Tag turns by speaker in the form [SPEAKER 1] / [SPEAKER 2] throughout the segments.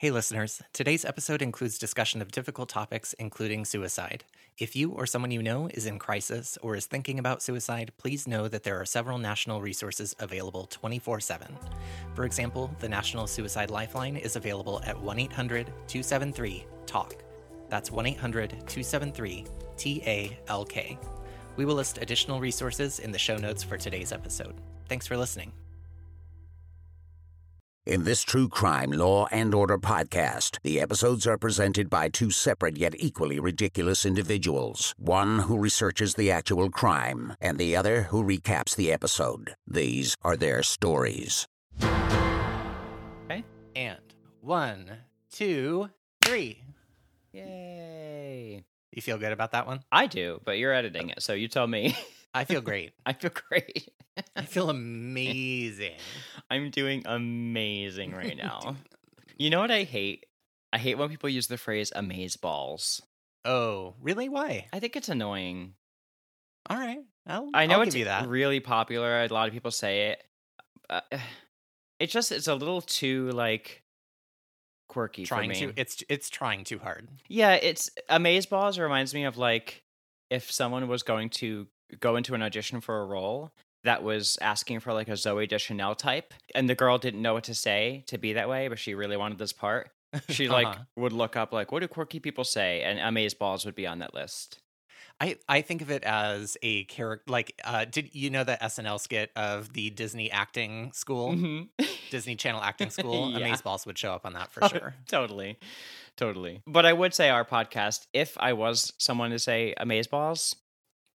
[SPEAKER 1] Hey, listeners. Today's episode includes discussion of difficult topics, including suicide. If you or someone you know is in crisis or is thinking about suicide, please know that there are several national resources available 24 7. For example, the National Suicide Lifeline is available at 1 800 273 TALK. That's 1 800 273 TALK. We will list additional resources in the show notes for today's episode. Thanks for listening.
[SPEAKER 2] In this true crime law and order podcast, the episodes are presented by two separate yet equally ridiculous individuals. One who researches the actual crime, and the other who recaps the episode. These are their stories.
[SPEAKER 1] Okay. And one, two, three.
[SPEAKER 3] Yay.
[SPEAKER 1] You feel good about that one?
[SPEAKER 3] I do, but you're editing it, so you tell me.
[SPEAKER 1] I feel great.
[SPEAKER 3] I feel great.
[SPEAKER 1] I feel amazing.
[SPEAKER 3] I'm doing amazing right now. you know what I hate? I hate when people use the phrase amaze balls.
[SPEAKER 1] Oh, really? Why?
[SPEAKER 3] I think it's annoying.
[SPEAKER 1] All right. I'll,
[SPEAKER 3] I know
[SPEAKER 1] I'll
[SPEAKER 3] it's really popular. A lot of people say it. Uh, it's just it's a little too like quirky
[SPEAKER 1] trying
[SPEAKER 3] for me.
[SPEAKER 1] to. It's it's trying too hard.
[SPEAKER 3] Yeah, it's amaze balls reminds me of like if someone was going to go into an audition for a role that was asking for like a Zooey Deschanel type, and the girl didn't know what to say to be that way, but she really wanted this part. She like
[SPEAKER 1] Uh-huh.
[SPEAKER 3] would look up like what do quirky people say, and amaze balls would be on that list.
[SPEAKER 1] I, I think of it as a character like uh did you know the SNL skit of the Disney acting school
[SPEAKER 3] Mhm.
[SPEAKER 1] Disney Channel acting school
[SPEAKER 3] Yeah.
[SPEAKER 1] Amazeballs would show up on that for sure
[SPEAKER 3] totally, totally. But I would say our podcast, if I was someone to say amaze balls,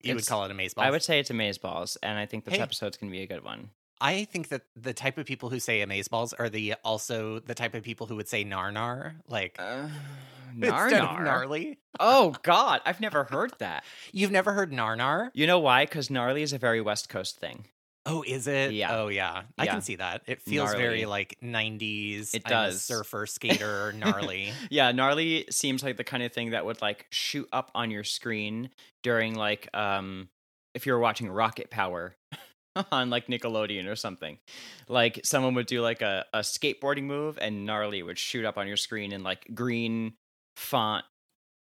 [SPEAKER 1] you would call it Amazeballs
[SPEAKER 3] I would say it's amaze balls, and I think this
[SPEAKER 1] Hey.
[SPEAKER 3] episode's gonna be a good one.
[SPEAKER 1] I think that the type of people who say Amazeballs are the also the type of people who would say nar nar like
[SPEAKER 3] Uh, Narnar.
[SPEAKER 1] gnarly
[SPEAKER 3] Oh God, I've never heard that.
[SPEAKER 1] you've never heard nar nar
[SPEAKER 3] You know why? Because gnarly is a very West Coast thing.
[SPEAKER 1] Oh is it
[SPEAKER 3] Yeah.
[SPEAKER 1] oh yeah I
[SPEAKER 3] Yeah.
[SPEAKER 1] can see that it feels very like 90s
[SPEAKER 3] It does.
[SPEAKER 1] surfer skater gnarly
[SPEAKER 3] Yeah, gnarly seems like the kind of thing that would like shoot up on your screen during like um if you were watching Rocket Power on like Nickelodeon or something. Like someone would do like a, a skateboarding move and gnarly would shoot up on your screen in like green font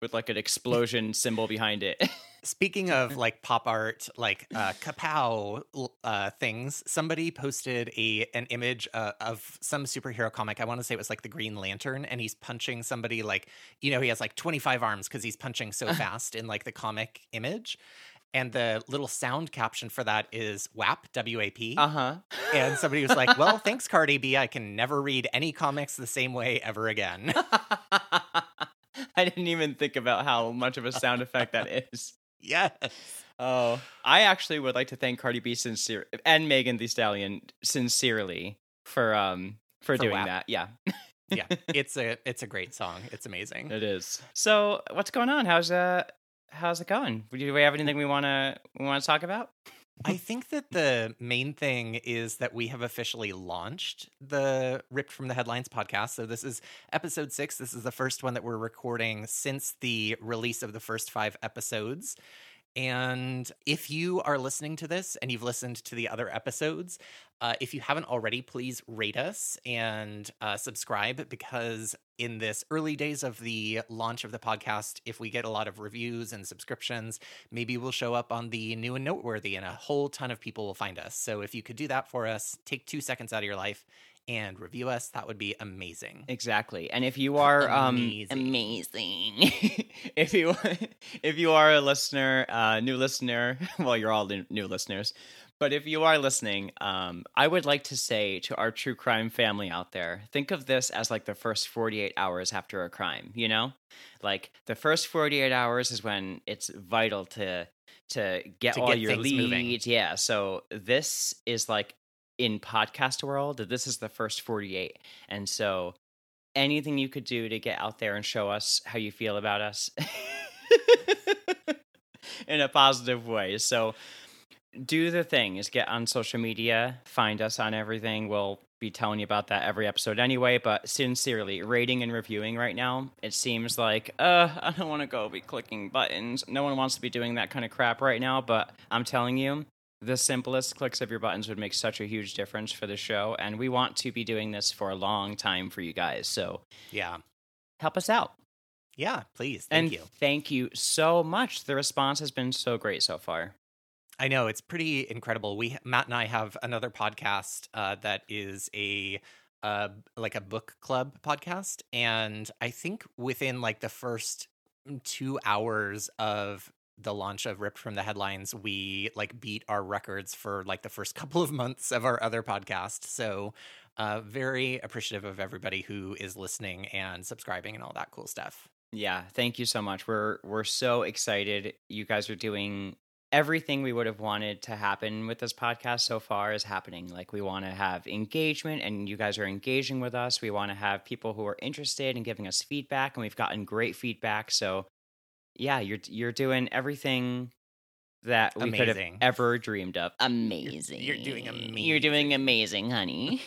[SPEAKER 3] with like an explosion symbol behind it.
[SPEAKER 1] Speaking of like pop art, like uh, kapow uh, things, somebody posted a an image uh, of some superhero comic. I want to say it was like the Green Lantern, and he's punching somebody like you know he has like twenty five arms because he's punching so fast in like the comic image. And the little sound caption for that is WAP W A P.
[SPEAKER 3] uh-huh.
[SPEAKER 1] And somebody was like, "Well, thanks, Cardi B. I can never read any comics the same way ever again."
[SPEAKER 3] I didn't even think about how much of a sound effect that is.
[SPEAKER 1] Yes.
[SPEAKER 3] Oh, I actually would like to thank Cardi B sincere and Megan Thee Stallion sincerely for um for,
[SPEAKER 1] For
[SPEAKER 3] doing
[SPEAKER 1] WAP.
[SPEAKER 3] that. Yeah,
[SPEAKER 1] Yeah. It's a it's a great song. It's amazing.
[SPEAKER 3] it is. So, what's going on? How's uh how's it going? Do we have anything we want to we want to talk about?
[SPEAKER 1] I think that the main thing is that we have officially launched the Ripped from the Headlines podcast. So this is episode six. This is the first one that we're recording since the release of the first five episodes. And if you are listening to this and you've listened to the other episodes, uh, if you haven't already, please rate us and uh, subscribe because in this early days of the launch of the podcast, if we get a lot of reviews and subscriptions, maybe we'll show up on the new and noteworthy and a whole ton of people will find us. So if you could do that for us, take two seconds out of your life and review us, that would be amazing.
[SPEAKER 3] Exactly. And if you are um
[SPEAKER 1] Amazing.
[SPEAKER 3] amazing, if you if you are a listener, uh new listener, well you're all new, listeners, but if you are listening, um I would like to say to our true crime family out there, think of this as like the first 48 hours after a crime, you know? Like the first 48 hours is when it's vital to to get
[SPEAKER 1] To
[SPEAKER 3] all
[SPEAKER 1] get
[SPEAKER 3] your
[SPEAKER 1] things moving.
[SPEAKER 3] leads. Yeah, so this is like in podcast world, that this is the first 48. And so anything you could do to get out there and show us how you feel about us in a positive way. So do the thing is get on social media, find us on everything. We'll be telling you about that every episode anyway, but sincerely, rating and reviewing right now, it seems like, uh, I don't want to go be clicking buttons. No one wants to be doing that kind of crap right now, but I'm telling you, the simplest clicks of your buttons would make such a huge difference for the show. And we want to be doing this for a long time for you guys. So
[SPEAKER 1] Yeah.
[SPEAKER 3] help us out.
[SPEAKER 1] Yeah, please. Thank
[SPEAKER 3] and
[SPEAKER 1] you.
[SPEAKER 3] thank you so much. The response has been so great so far.
[SPEAKER 1] I know it's pretty incredible. We Matt and I have another podcast uh, that is a uh, like a book club podcast, and I think within like the first two hours of the launch of Ripped from the Headlines, we like beat our records for like the first couple of months of our other podcast. So, uh, very appreciative of everybody who is listening and subscribing and all that cool stuff.
[SPEAKER 3] Yeah, thank you so much. We're we're so excited. You guys are doing everything we would have wanted to happen with this podcast so far is happening. Like we want to have engagement and you guys are engaging with us. We want to have people who are interested in giving us feedback and we've gotten great feedback. So yeah, you're you're doing everything that we could have ever dreamed of. Amazing.
[SPEAKER 1] you're doing amazing.
[SPEAKER 3] You're doing amazing, honey.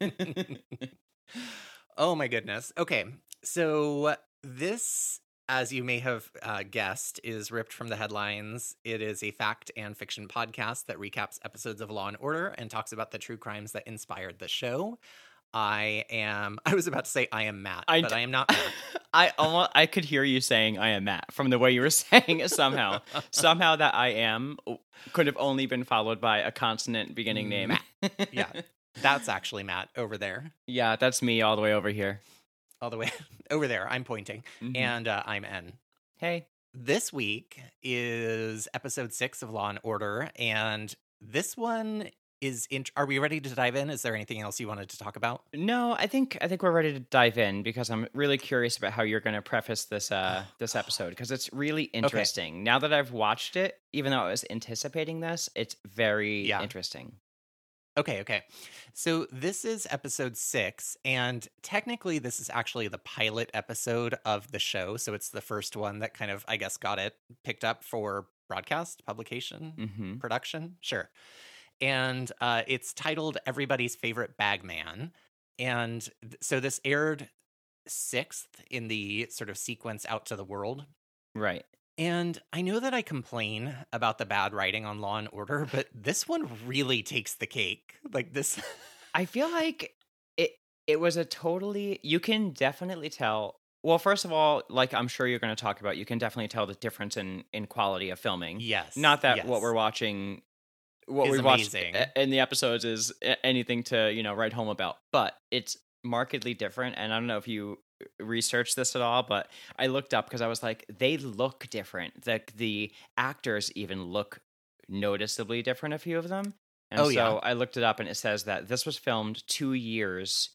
[SPEAKER 1] oh my goodness. Okay. So this as you may have uh, guessed, is ripped from the headlines. It is a fact and fiction podcast that recaps episodes of Law and Order and talks about the true crimes that inspired the show. I am. I was about to say I am Matt,
[SPEAKER 3] I
[SPEAKER 1] but
[SPEAKER 3] d-
[SPEAKER 1] I am not. Matt.
[SPEAKER 3] I almost I could hear you saying I am Matt from the way you were saying it somehow. somehow that I am could have only been followed by a consonant beginning name.
[SPEAKER 1] Yeah. That's actually Matt over there,
[SPEAKER 3] Yeah, that's me all the way over here.
[SPEAKER 1] all the way over there. I'm pointing,
[SPEAKER 3] Mhm.
[SPEAKER 1] and uh, I'm N.
[SPEAKER 3] hey,
[SPEAKER 1] This week is episode six of Law and Order, and this one is. In- Are we ready to dive in? Is there anything else you wanted to talk about?
[SPEAKER 3] no, I think I think we're ready to dive in because I'm really curious about how you're going to preface this uh this episode because it's really interesting. Now that I've watched it, even though I was anticipating this, it's very
[SPEAKER 1] Yeah.
[SPEAKER 3] interesting.
[SPEAKER 1] Okay, okay. So this is episode six, and technically, this is actually the pilot episode of the show. So it's the first one that kind of, I guess, got it picked up for broadcast, publication,
[SPEAKER 3] hmm
[SPEAKER 1] production. Sure. And uh, it's titled Everybody's Favorite Bagman. And th- so this aired sixth in the sort of sequence out to the world.
[SPEAKER 3] Right.
[SPEAKER 1] And I know that I complain about the bad writing on Law and Order, but this one really takes the cake. Like this.
[SPEAKER 3] I feel like it it was a totally you can definitely tell well first of all like I'm sure you're going to talk about you can definitely tell the difference in in quality of filming.
[SPEAKER 1] yes.
[SPEAKER 3] Not that what we're watching what we watched in the episodes is anything to, you know, write home about, but it's markedly different and I don't know if you researched this at all, but I looked up because I was like they look different. The the actors even look noticeably different a few of them. And
[SPEAKER 1] Oh,
[SPEAKER 3] so
[SPEAKER 1] yeah.
[SPEAKER 3] I looked it up and it says that this was filmed 2 years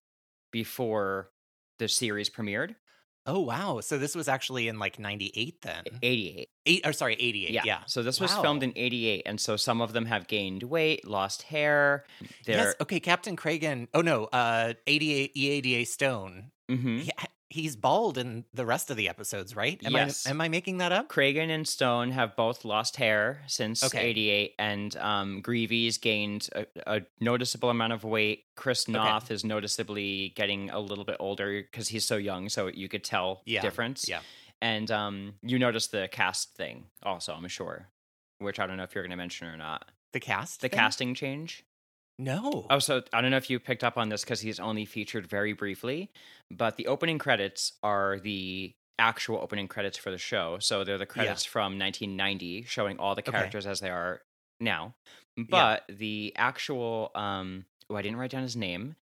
[SPEAKER 3] before the series premiered.
[SPEAKER 1] Oh wow! So this was actually in like '98 then.
[SPEAKER 3] 88.
[SPEAKER 1] Eight or sorry, '88. Yeah.
[SPEAKER 3] Yeah. So this was filmed in 88 and so some of them have gained weight, lost hair. They're
[SPEAKER 1] Yes. Okay, Captain Cragen. Oh no, uh, ADA EADA Stone.
[SPEAKER 3] Mhm.
[SPEAKER 1] He, he's bald in the rest of the episodes, right? Am
[SPEAKER 3] Yes.
[SPEAKER 1] I am I making that up?
[SPEAKER 3] Cragen and Stone have both lost hair since
[SPEAKER 1] Okay.
[SPEAKER 3] 88, and um, Greevey's gained a, a noticeable amount of weight. Chris Noth is noticeably getting a little bit older because he's so young, so you could tell
[SPEAKER 1] Yeah,
[SPEAKER 3] difference.
[SPEAKER 1] yeah.
[SPEAKER 3] And um, you notice the cast thing also, I'm sure, which I don't know if you're going to mention or not.
[SPEAKER 1] The cast.
[SPEAKER 3] The
[SPEAKER 1] thing?
[SPEAKER 3] casting change.
[SPEAKER 1] No.
[SPEAKER 3] Oh, so I don't know if you picked up on this because he's only featured very briefly, but the opening credits are the actual opening credits for the show. So they're the credits from 1990, showing all the
[SPEAKER 1] Okay.
[SPEAKER 3] characters as they are now. But the actual, um, oh, I didn't write down his name,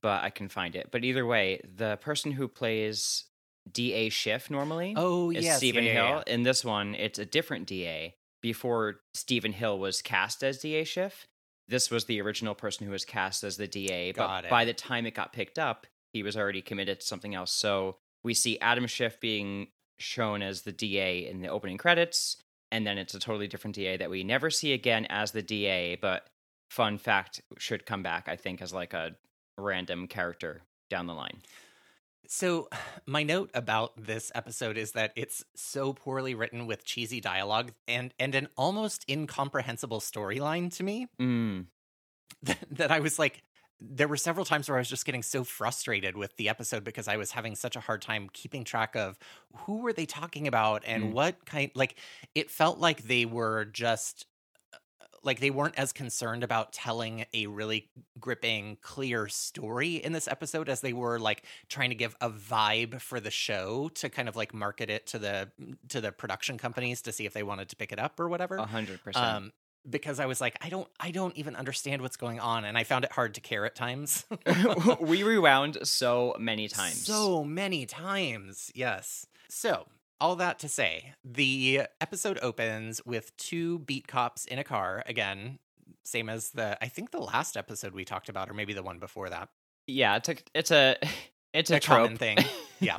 [SPEAKER 3] but I can find it. But either way, the person who plays D.A. Schiff normally
[SPEAKER 1] Oh
[SPEAKER 3] is
[SPEAKER 1] yes,
[SPEAKER 3] Steven
[SPEAKER 1] yeah, yeah,
[SPEAKER 3] Hill. In this one, it's a different DA. Before Steven Hill was cast as DA Schiff, this was the original person who was cast as the DA.
[SPEAKER 1] Got
[SPEAKER 3] but
[SPEAKER 1] it.
[SPEAKER 3] by the time it got picked up, he was already committed to something else. So we see Adam Schiff being shown as the DA in the opening credits, and then it's a totally different DA that we never see again as the DA. But fun fact should come back, I think, as like a random character down the line.
[SPEAKER 1] So, my note about this episode is that it's so poorly written with cheesy dialogue and and an almost incomprehensible storyline to me
[SPEAKER 3] Mm.
[SPEAKER 1] that, that I was like there were several times where I was just getting so frustrated with the episode because I was having such a hard time keeping track of who were they talking about and
[SPEAKER 3] Mm.
[SPEAKER 1] what kind like it felt like they were just like they weren't as concerned about telling a really gripping clear story in this episode as they were like trying to give a vibe for the show to kind of like market it to the to the production companies to see if they wanted to pick it up or whatever
[SPEAKER 3] A hundred percent.
[SPEAKER 1] um because i was like i don't i don't even understand what's going on and i found it hard to care at times
[SPEAKER 3] we rewound so many times.
[SPEAKER 1] so many times. Yes. So, all that to say, the episode opens with two beat cops in a car. Again, same as the, I think the last episode we talked about, or maybe the one before that.
[SPEAKER 3] yeah, it's a it's a it's a,
[SPEAKER 1] A common
[SPEAKER 3] trope.
[SPEAKER 1] thing. Yeah.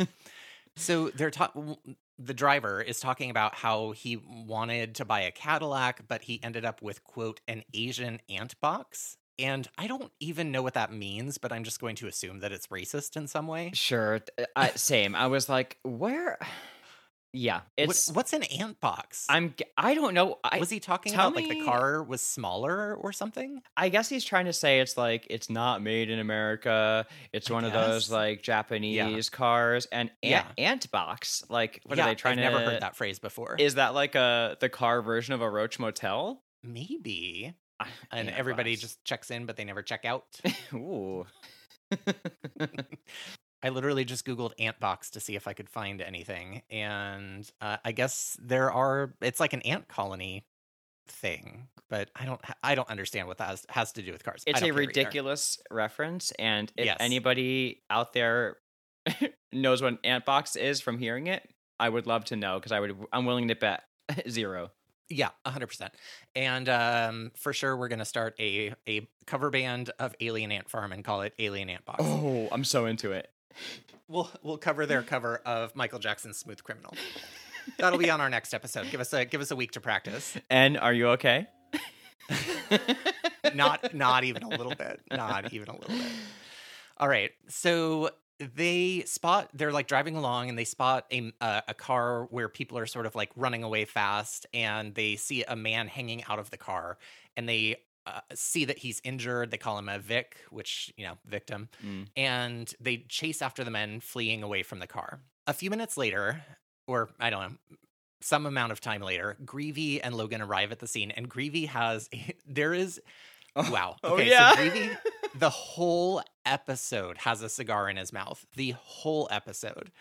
[SPEAKER 1] so, they're talking. The driver is talking about how he wanted to buy a Cadillac, but he ended up with, quote, an Asian ant box. And I don't even know what that means, but I'm just going to assume that it's racist in some way.
[SPEAKER 3] Sure. I, same. I was like, where? Yeah,
[SPEAKER 1] What-
[SPEAKER 3] it's.
[SPEAKER 1] what's an ant box?
[SPEAKER 3] I'm. I don't know. I
[SPEAKER 1] was he talking about like the car was smaller or something?
[SPEAKER 3] I guess he's trying to say it's like it's not made in America. It's
[SPEAKER 1] I
[SPEAKER 3] one of those like Japanese cars and ant,
[SPEAKER 1] Yeah.
[SPEAKER 3] ant box. Like what
[SPEAKER 1] yeah,
[SPEAKER 3] are they trying
[SPEAKER 1] I've
[SPEAKER 3] to?
[SPEAKER 1] never heard that phrase before.
[SPEAKER 3] Is that like a the car version of a Roach Motel?
[SPEAKER 1] Maybe. And everybody
[SPEAKER 3] box.
[SPEAKER 1] just checks in, but they never check out.
[SPEAKER 3] Ooh.
[SPEAKER 1] I literally just Googled ant box to see if I could find anything. And uh, I guess there are, it's like an ant colony thing, but I don't, I don't understand what that has, has to do with cars.
[SPEAKER 3] It's a
[SPEAKER 1] care either.
[SPEAKER 3] ridiculous reference, and if
[SPEAKER 1] Yes.
[SPEAKER 3] anybody out there knows what an ant box is from hearing it, I would love to know because I would. I'm willing to bet zero.
[SPEAKER 1] Yeah, hundred percent. And um, for sure, we're gonna start a a cover band of Alien Ant Farm and call it Alien Ant Box.
[SPEAKER 3] Oh, I'm so into it.
[SPEAKER 1] We'll we'll cover their cover of Michael Jackson's Smooth Criminal. That'll be on our next episode. Give us a give us a week to practice.
[SPEAKER 3] And are you okay?
[SPEAKER 1] Not not even a little bit. Not even a little bit. All right. So they spot they're like driving along and they spot a uh, a car where people are sort of like running away fast and they see a man hanging out of the car and they uh, see that he's injured. They call him a Vic, which, you know, victim.
[SPEAKER 3] Mm.
[SPEAKER 1] And they chase after the men fleeing away from the car. A few minutes later, or I don't know, some amount of time later, Greevey and Logan arrive at the scene, and Greevey has a, there is oh, wow.
[SPEAKER 3] Oh,
[SPEAKER 1] Okay,
[SPEAKER 3] yeah.
[SPEAKER 1] so Greevey, the whole episode has a cigar in his mouth. The whole episode.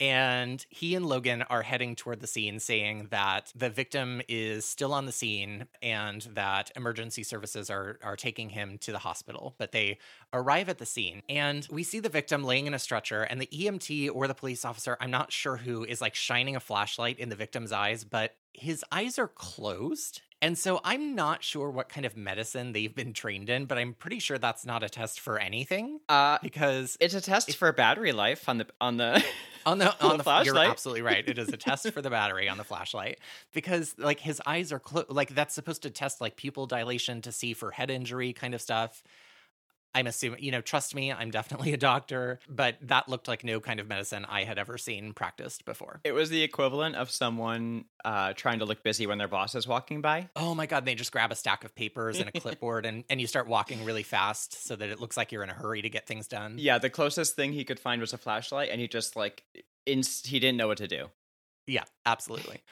[SPEAKER 1] And he and Logan are heading toward the scene saying that the victim is still on the scene and that emergency services are are taking him to the hospital. But they arrive at the scene and we see the victim laying in a stretcher and the EMT or the police officer, I'm not sure who, is like shining a flashlight in the victim's eyes, but his eyes are closed. And so I'm not sure what kind of medicine they've been trained in, but I'm pretty sure that's not a test for anything
[SPEAKER 3] Uh,
[SPEAKER 1] because
[SPEAKER 3] it's a test for battery life on the on the.
[SPEAKER 1] on the on the,
[SPEAKER 3] flashlight.
[SPEAKER 1] You're absolutely right. It is a test for the battery on the flashlight because like his eyes are closed. Like that's supposed to test like pupil dilation to see for head injury kind of stuff. I'm assuming, you know, trust me, I'm definitely a doctor, but that looked like no kind of medicine I had ever seen practiced before.
[SPEAKER 3] It was the equivalent of someone uh, trying to look busy when their boss is walking by.
[SPEAKER 1] Oh my god, they just grab a stack of papers and a clipboard and, and you start walking really fast so that it looks like you're in a hurry to get things done.
[SPEAKER 3] Yeah, the closest thing he could find was a flashlight, and he just like inst- he didn't know what to do.
[SPEAKER 1] Yeah, absolutely.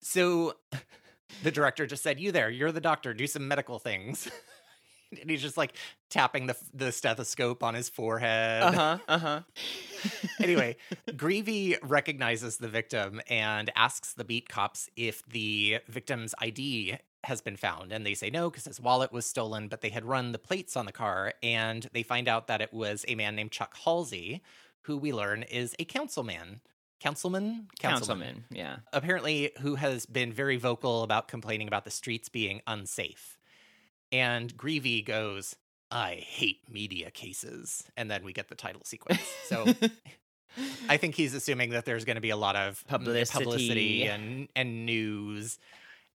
[SPEAKER 1] So the director just said, "You there? You're the doctor. Do some medical things." and he's just like tapping the the stethoscope on his forehead.
[SPEAKER 3] Uh huh. Uh huh.
[SPEAKER 1] anyway, Greevey recognizes the victim and asks the beat cops if the victim's ID has been found. And they say no, because his wallet was stolen, but they had run the plates on the car. And they find out that it was a man named Chuck Halsey, who we learn is a councilman. Councilman?
[SPEAKER 3] Councilman. Yeah.
[SPEAKER 1] apparently who has been very vocal about complaining about the streets being unsafe. And Greevey goes, I hate media cases. And then we get the title sequence. So I think he's assuming that there's going to be a lot of
[SPEAKER 3] Publicity.
[SPEAKER 1] publicity and, and news.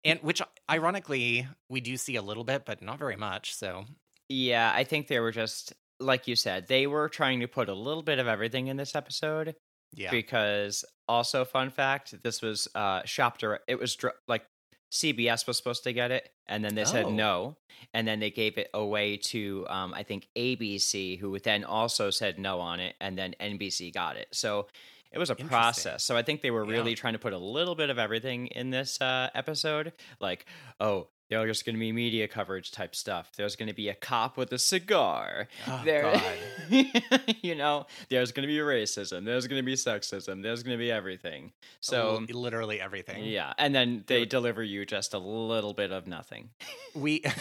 [SPEAKER 1] And which ironically we do see a little bit, but not very much. So
[SPEAKER 3] yeah, I think they were just like you said. They were trying to put a little bit of everything in this episode
[SPEAKER 1] yeah.
[SPEAKER 3] because also fun fact, this was uh shopped or it was dr- like CBS was supposed to get it, and then they said
[SPEAKER 1] Oh.
[SPEAKER 3] no, and then they gave it away to um, I think ABC, who then also said no on it, and then NBC got it. So it was a process. So I think they were really
[SPEAKER 1] Yeah.
[SPEAKER 3] trying to put a little bit of everything in this uh, episode, like oh. There's just going to be media coverage type stuff. There's going to be a cop with a cigar.
[SPEAKER 1] Oh,
[SPEAKER 3] there,
[SPEAKER 1] God.
[SPEAKER 3] you know, there's going to be racism. There's going to be sexism. There's going to be everything. So,
[SPEAKER 1] L- literally everything.
[SPEAKER 3] yeah. And then they deliver you just a little bit of nothing.
[SPEAKER 1] We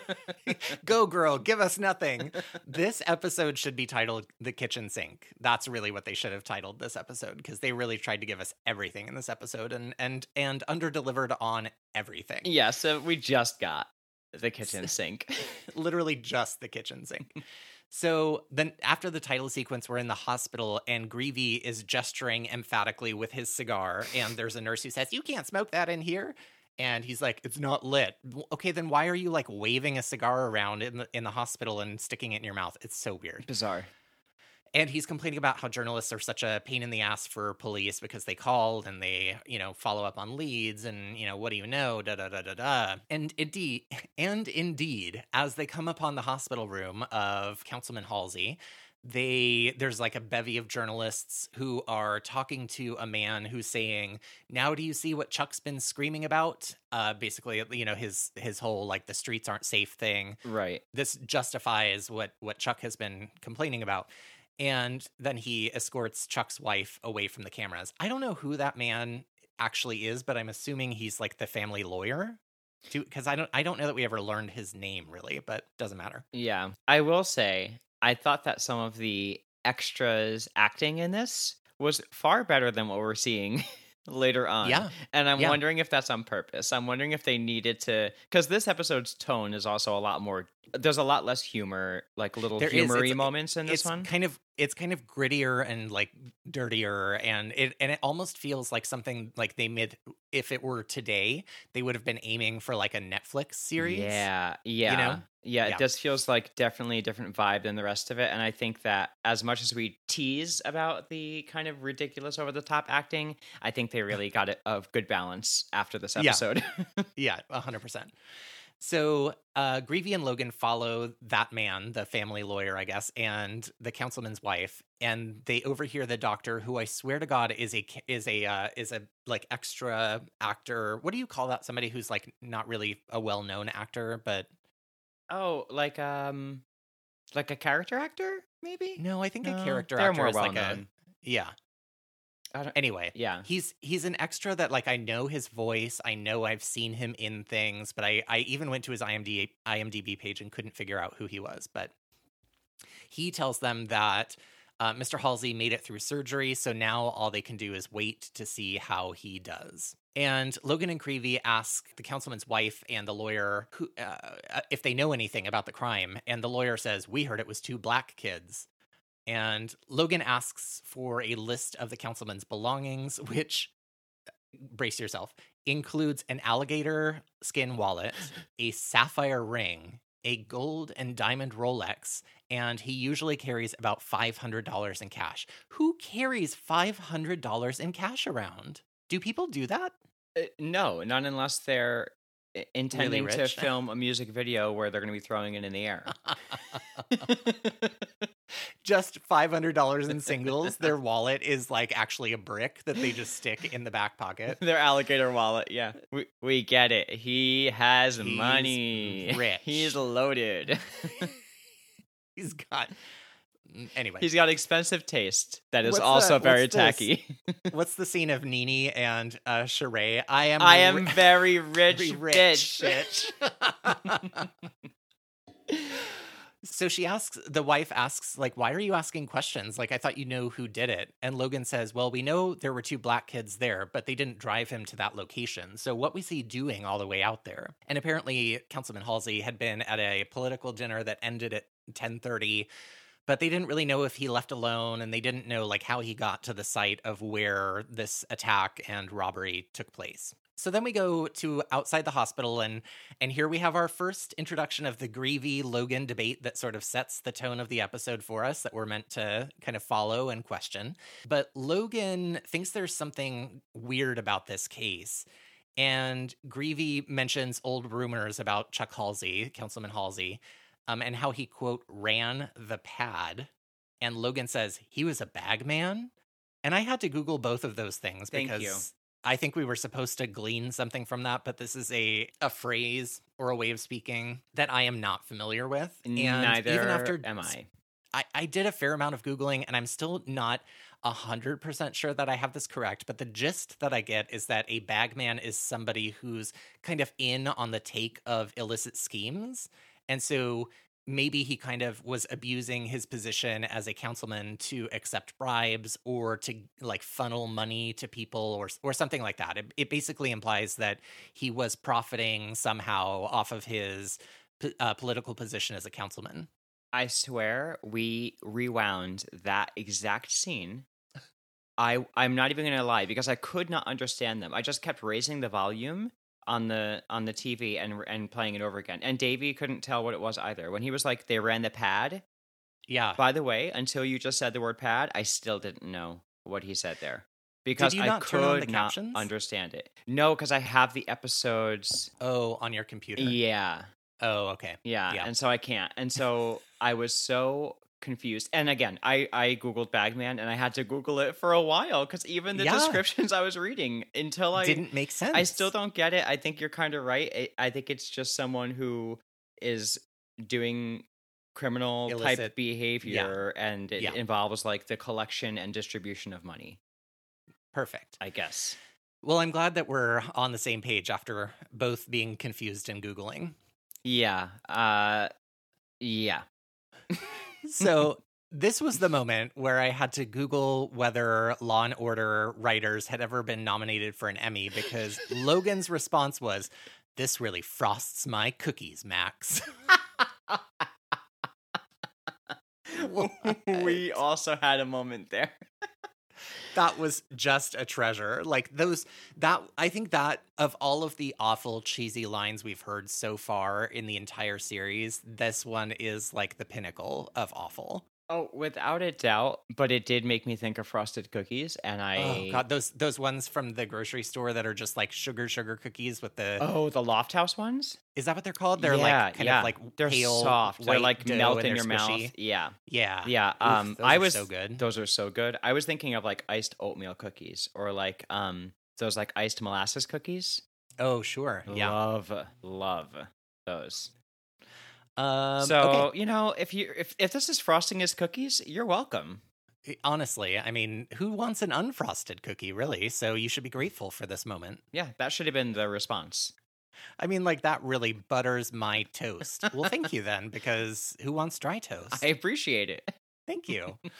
[SPEAKER 1] go girl, give us nothing. This episode should be titled The Kitchen Sink. That's really what they should have titled this episode because they really tried to give us everything in this episode and and and under-delivered on everything.
[SPEAKER 3] yeah. So we just got the kitchen sink.
[SPEAKER 1] Literally just the kitchen sink. So then after the title sequence, we're in the hospital and Greevey is gesturing emphatically with his cigar. And there's a nurse who says, You can't smoke that in here. And he's like, It's not lit. Okay, then why are you like waving a cigar around in the in the hospital and sticking it in your mouth? It's so weird.
[SPEAKER 3] Bizarre.
[SPEAKER 1] And he's complaining about how journalists are such a pain in the ass for police because they called and they, you know, follow up on leads and, you know, what do you know? Da da da da da. And indeed, and indeed, as they come upon the hospital room of Councilman Halsey, they there's like a bevy of journalists who are talking to a man who's saying now do you see what chuck's been screaming about uh basically you know his his whole like the streets aren't safe thing
[SPEAKER 3] Right.
[SPEAKER 1] this justifies what what Chuck has been complaining about. And then he escorts Chuck's wife away from the cameras. I don't know who that man actually is, but I'm assuming he's like the family lawyer. Because I don't I don't know that we ever learned his name really, but doesn't matter.
[SPEAKER 3] Yeah. I will say, I thought that some of the extras acting in this was far better than what we're seeing later on.
[SPEAKER 1] Yeah.
[SPEAKER 3] And I'm
[SPEAKER 1] Yeah.
[SPEAKER 3] wondering if that's on purpose. I'm wondering if they needed to, because this episode's tone is also a lot more, there's a lot less humor, like little
[SPEAKER 1] There is.
[SPEAKER 3] humory
[SPEAKER 1] It's-
[SPEAKER 3] moments in this
[SPEAKER 1] it's
[SPEAKER 3] one.
[SPEAKER 1] kind of it's kind of grittier and like dirtier and it and it almost feels like something like they made if it were today, they would have been aiming for like a Netflix series.
[SPEAKER 3] Yeah, yeah, you
[SPEAKER 1] know?
[SPEAKER 3] yeah.
[SPEAKER 1] Yeah.
[SPEAKER 3] It just feels like definitely a different vibe than the rest of it, and I think that as much as we tease about the kind of ridiculous, over the top acting, I think they really got it of good balance after this episode.
[SPEAKER 1] Yeah, hundred percent. So uh Greevey and Logan follow that man, the family lawyer, I guess, and the councilman's wife, and they overhear the doctor, who I swear to God is a is a uh, is a like extra actor. What do you call that? Somebody who's like not really a well known actor, but
[SPEAKER 3] oh, like um, like a character actor, maybe?
[SPEAKER 1] no, I think
[SPEAKER 3] No,
[SPEAKER 1] a character actor
[SPEAKER 3] more
[SPEAKER 1] is like a
[SPEAKER 3] well-known.
[SPEAKER 1] yeah. Anyway,
[SPEAKER 3] yeah.
[SPEAKER 1] he's he's an extra that like I know his voice. I know I've seen him in things, but I I even went to his IMDb IMDb page and couldn't figure out who he was. But he tells them that uh, Mr. Halsey made it through surgery, so now all they can do is wait to see how he does. And Logan and Greevey ask the councilman's wife and the lawyer who uh, if they know anything about the crime, and the lawyer says, "We heard it was two black kids." And Logan asks for a list of the councilman's belongings, which, brace yourself, includes an alligator skin wallet, a sapphire ring, a gold and diamond Rolex, and he usually carries about $500 in cash. Who carries $500 in cash around? Do people do that?
[SPEAKER 3] Uh, no, not unless they're i- intending to film a music video where they're going to be throwing it in the air.
[SPEAKER 1] just $500 in singles. Their wallet is like actually a brick that they just stick in the back pocket.
[SPEAKER 3] Their alligator wallet, yeah. We, we get it. He has
[SPEAKER 1] He's
[SPEAKER 3] money.
[SPEAKER 1] rich.
[SPEAKER 3] He's loaded.
[SPEAKER 1] He's got. Mm, Anyway,
[SPEAKER 3] He's got expensive taste that is
[SPEAKER 1] What's the-
[SPEAKER 3] also very
[SPEAKER 1] what's
[SPEAKER 3] tacky.
[SPEAKER 1] what's the scene of NeNe and uh, Sheree? I am.
[SPEAKER 3] I am
[SPEAKER 1] ri-
[SPEAKER 3] very rich,
[SPEAKER 1] very rich,
[SPEAKER 3] bitch.
[SPEAKER 1] so she asks, the wife asks, like, why are you asking questions? Like, I thought you know who did it. And Logan says, well, we know there were two black kids there, but they didn't drive him to that location. So what was he doing all the way out there? And apparently, Councilman Halsey had been at a political dinner that ended at 1030 but they didn't really know if he left alone and they didn't know like how he got to the site of where this attack and robbery took place. So then we go to outside the hospital and and here we have our first introduction of the greevey logan debate that sort of sets the tone of the episode for us that we're meant to kind of follow and question. But logan thinks there's something weird about this case and Greevey mentions old rumors about Chuck Halsey, Councilman Halsey, um, and how he quote ran the pad. And Logan says he was a bag man. And I had to Google both of those things
[SPEAKER 3] Thank
[SPEAKER 1] because
[SPEAKER 3] you.
[SPEAKER 1] I think we were supposed to glean something from that, but this is a a phrase or a way of speaking that I am not familiar with. And
[SPEAKER 3] Neither
[SPEAKER 1] even after
[SPEAKER 3] am I.
[SPEAKER 1] I, I did a fair amount of Googling and I'm still not a hundred percent sure that I have this correct, but the gist that I get is that a bagman is somebody who's kind of in on the take of illicit schemes. And so maybe he kind of was abusing his position as a councilman to accept bribes or to like funnel money to people or or something like that. It, it basically implies that he was profiting somehow off of his uh, political position as a councilman.
[SPEAKER 3] I swear we rewound that exact scene. I I'm not even gonna lie because I could not understand them. I just kept raising the volume on the on the TV and and playing it over again. And Davey couldn't tell what it was either. When he was like they ran the pad.
[SPEAKER 1] Yeah.
[SPEAKER 3] By the way, until you just said the word pad, I still didn't know what he said there because I
[SPEAKER 1] not turn on
[SPEAKER 3] could not understand it. No, because I have the episodes.
[SPEAKER 1] Oh, on your computer.
[SPEAKER 3] Yeah,
[SPEAKER 1] Oh, okay.
[SPEAKER 3] yeah,
[SPEAKER 1] Yeah.
[SPEAKER 3] and so I can't. And so I was so confused. And again, I I googled Bagman and I had to Google it for a while because even the
[SPEAKER 1] Yeah.
[SPEAKER 3] descriptions I was reading until I
[SPEAKER 1] Didn't make sense.
[SPEAKER 3] I still don't get it. I think you're kind of right. I, I think it's just someone who is doing criminal
[SPEAKER 1] Illicit.
[SPEAKER 3] type behavior and it
[SPEAKER 1] Yeah.
[SPEAKER 3] involves like the collection and distribution of money,
[SPEAKER 1] Perfect.
[SPEAKER 3] I guess.
[SPEAKER 1] Well, I'm glad that we're on the same page after both being confused and Googling.
[SPEAKER 3] Yeah. Uh yeah.
[SPEAKER 1] So, this was the moment where I had to Google whether Law and Order writers had ever been nominated for an Emmy because Logan's response was, This really frosts my cookies, Max.
[SPEAKER 3] we also had a moment there.
[SPEAKER 1] That was just a treasure. Like those that I think that of all of the awful cheesy lines we've heard so far in the entire series, this one is like the pinnacle of awful.
[SPEAKER 3] Oh, without a doubt, but it did make me think of frosted cookies and I
[SPEAKER 1] Oh god, those those ones from the grocery store that are just like sugar sugar cookies with the
[SPEAKER 3] Oh, the Loft House ones?
[SPEAKER 1] Is that what they're called? They're
[SPEAKER 3] yeah,
[SPEAKER 1] like kind
[SPEAKER 3] yeah.
[SPEAKER 1] of like
[SPEAKER 3] they're
[SPEAKER 1] pale,
[SPEAKER 3] soft. They're like melt in your
[SPEAKER 1] squishy.
[SPEAKER 3] mouth. Yeah.
[SPEAKER 1] Yeah.
[SPEAKER 3] Yeah. Um
[SPEAKER 1] those
[SPEAKER 3] I
[SPEAKER 1] are
[SPEAKER 3] was
[SPEAKER 1] so good.
[SPEAKER 3] Those are so good. I was thinking of like iced oatmeal cookies or like um those like iced molasses cookies.
[SPEAKER 1] Oh, sure. Yeah.
[SPEAKER 3] Love love those.
[SPEAKER 1] Um,
[SPEAKER 3] so,
[SPEAKER 1] okay.
[SPEAKER 3] you know, if you if if this is frosting his cookies, you're welcome.
[SPEAKER 1] honestly, I mean, who wants an unfrosted cookie, really? So you should be grateful for this moment.
[SPEAKER 3] Yeah, that should have been the response.
[SPEAKER 1] I mean, like that really butters my toast. well, thank you then, because who wants dry toast?
[SPEAKER 3] I appreciate it.
[SPEAKER 1] Thank you.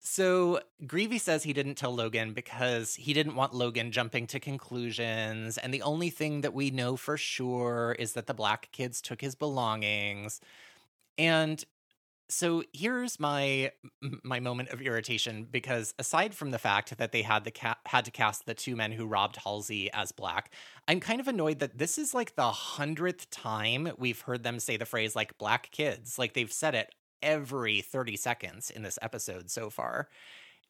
[SPEAKER 1] So Greevey says he didn't tell Logan because he didn't want Logan jumping to conclusions. And the only thing that we know for sure is that the black kids took his belongings. And so here's my my moment of irritation because aside from the fact that they had the ca- had to cast the two men who robbed Halsey as black, I'm kind of annoyed that this is like the hundredth time we've heard them say the phrase like black kids. Like they've said it every 30 seconds in this episode so far.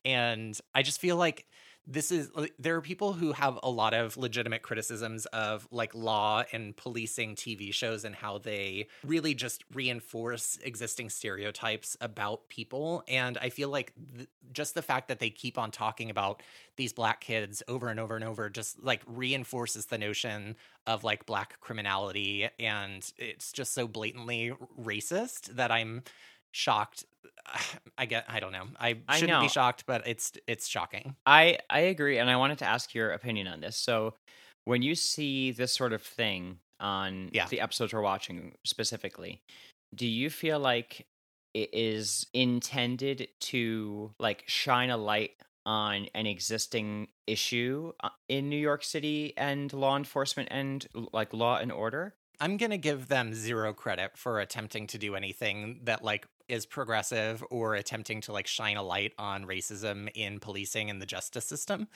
[SPEAKER 1] And I just feel like this is there are people who have a lot of legitimate criticisms of like law and policing TV shows and how they really just reinforce existing stereotypes about people and I feel like th- just the fact that they keep on talking about these black kids over and over and over just like reinforces the notion of like black criminality and it's just so blatantly racist that I'm shocked I get I don't know. I
[SPEAKER 3] I
[SPEAKER 1] shouldn't be
[SPEAKER 3] know.
[SPEAKER 1] shocked but it's it's shocking.
[SPEAKER 3] I I agree, and I wanted to ask your opinion on this. So, when you see this sort of thing on
[SPEAKER 1] Yeah.
[SPEAKER 3] the episodes we're watching specifically, do you feel like it is intended to like shine a light on an existing issue uh, in New York City and law enforcement and like law and order?
[SPEAKER 1] I'm going to give them zero credit for attempting to do anything that like is progressive or attempting to like shine a light on racism in policing and the justice system.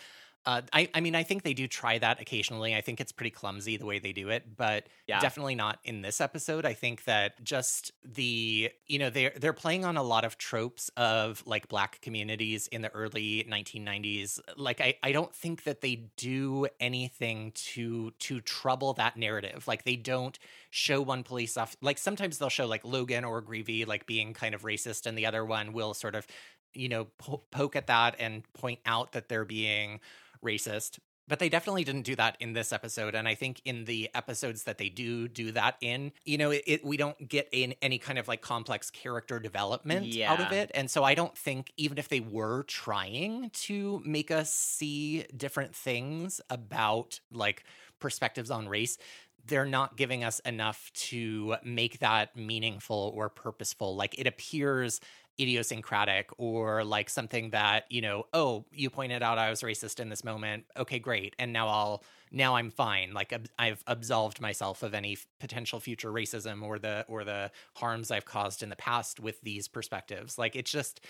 [SPEAKER 1] Uh, I, I mean, I think they do try that occasionally. I think it's pretty clumsy the way they do it, but
[SPEAKER 3] Yeah.
[SPEAKER 1] definitely not in this episode. I think that just the you know they're they're playing on a lot of tropes of like black communities in the early 1990s. Like I I don't think that they do anything to to trouble that narrative. Like they don't show one police off. Like sometimes they'll show like Logan or Greevey like being kind of racist, and the other one will sort of you know po- poke at that and point out that they're being racist But they definitely didn't do that in this episode. And I think in the episodes that they do do that in, you know, it, it we don't get in any kind of like complex character development out of it. And so I don't think, even if they were trying to make us see different things about like perspectives on race, they're not giving us enough to make that meaningful or purposeful. Like it appears idiosyncratic or like something that, you know, oh, you pointed out I was racist in this moment. Okay, great. And now I'll now I'm fine. Like I've absolved myself of any potential future racism or the or the harms I've caused in the past with these perspectives. Like it's just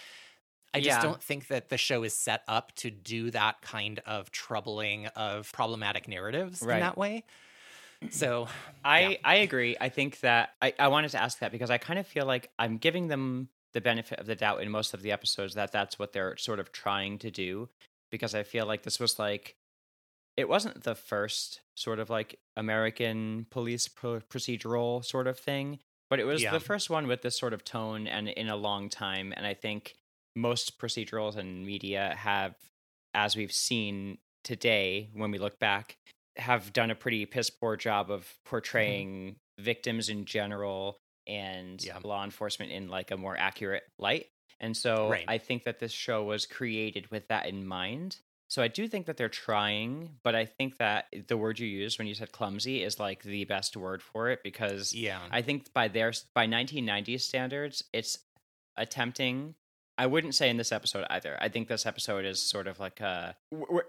[SPEAKER 1] I just
[SPEAKER 3] Yeah.
[SPEAKER 1] don't think that the show is set up to do that kind of troubling of problematic narratives
[SPEAKER 3] Right.
[SPEAKER 1] in that way. So
[SPEAKER 3] I
[SPEAKER 1] Yeah.
[SPEAKER 3] I agree. I think that I, I wanted to ask that because I kind of feel like I'm giving them the benefit of the doubt in most of the episodes that that's what they're sort of trying to do because I feel like this was like it wasn't the first sort of like American police pro- procedural sort of thing, but it was
[SPEAKER 1] Yeah.
[SPEAKER 3] the first one with this sort of tone and in a long time and I think most procedurals and media have as we've seen today when we look back have done a pretty piss poor job of mm-hmm. portraying victims in general and
[SPEAKER 1] Yeah.
[SPEAKER 3] law enforcement in like a more accurate light. And so
[SPEAKER 1] Right.
[SPEAKER 3] I think that this show was created with that in mind. So I do think that they're trying, but I think that the word you used when you said clumsy is like the best word for it because
[SPEAKER 1] yeah.
[SPEAKER 3] I think by their by 1990s standards, it's attempting. I wouldn't say in this episode either. I think this episode is sort of like a.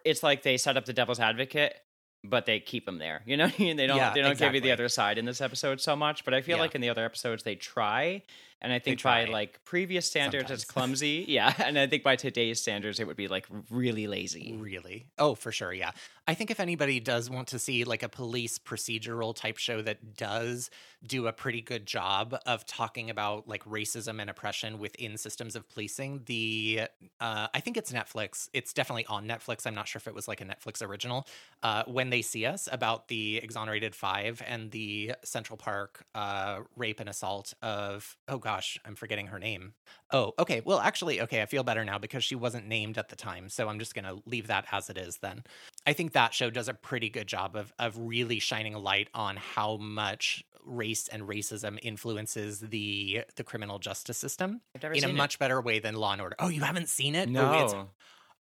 [SPEAKER 3] It's like they set up the devil's advocate, but they keep him there. You know, what I mean? they don't.
[SPEAKER 1] Yeah,
[SPEAKER 3] they don't give you the other side in this episode so much. But I feel
[SPEAKER 1] Yeah.
[SPEAKER 3] like in the other episodes they try, and I think by like previous standards it's clumsy. Yeah, and I think by today's standards it would be like really lazy.
[SPEAKER 1] Really? Oh, for sure. Yeah. I think if anybody does want to see like a police procedural type show that does do a pretty good job of talking about like racism and oppression within systems of policing, the uh, I think it's Netflix. It's definitely on Netflix. I'm not sure if it was like a Netflix original. Uh, when they see us about the exonerated five and the Central Park uh, rape and assault of oh gosh, I'm forgetting her name. Oh, okay. Well, actually, okay, I feel better now because she wasn't named at the time. So I'm just going to leave that as it is then. I think that show does a pretty good job of of really shining a light on how much race and racism influences the the criminal justice system in a
[SPEAKER 3] seen it.
[SPEAKER 1] much better way than Law and Order. Oh, you haven't seen it?
[SPEAKER 3] No.
[SPEAKER 1] Oh, it's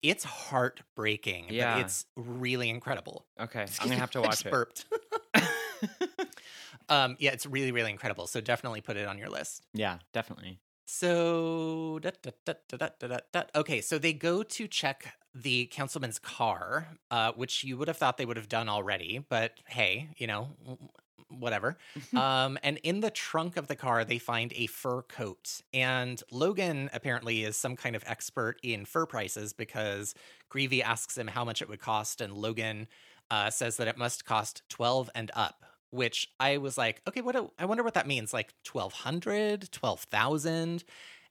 [SPEAKER 1] it's heartbreaking,
[SPEAKER 3] Yeah.
[SPEAKER 1] but it's really incredible.
[SPEAKER 3] okay, I'm gonna have to watch it.
[SPEAKER 1] burped. Um, yeah, it's really, really incredible. So definitely put it on your list.
[SPEAKER 3] Yeah, definitely.
[SPEAKER 1] So, da, da, da, okay, so they go to check the councilman's car, uh, which you would have thought they would have done already, but hey, you know, whatever. um, and in the trunk of the car, they find a fur coat. And Logan apparently is some kind of expert in fur prices because Greevey asks him how much it would cost, and Logan uh, says that it must cost 12 and up, which I was like, okay, what do, I wonder what that means, like 1200, 12,000.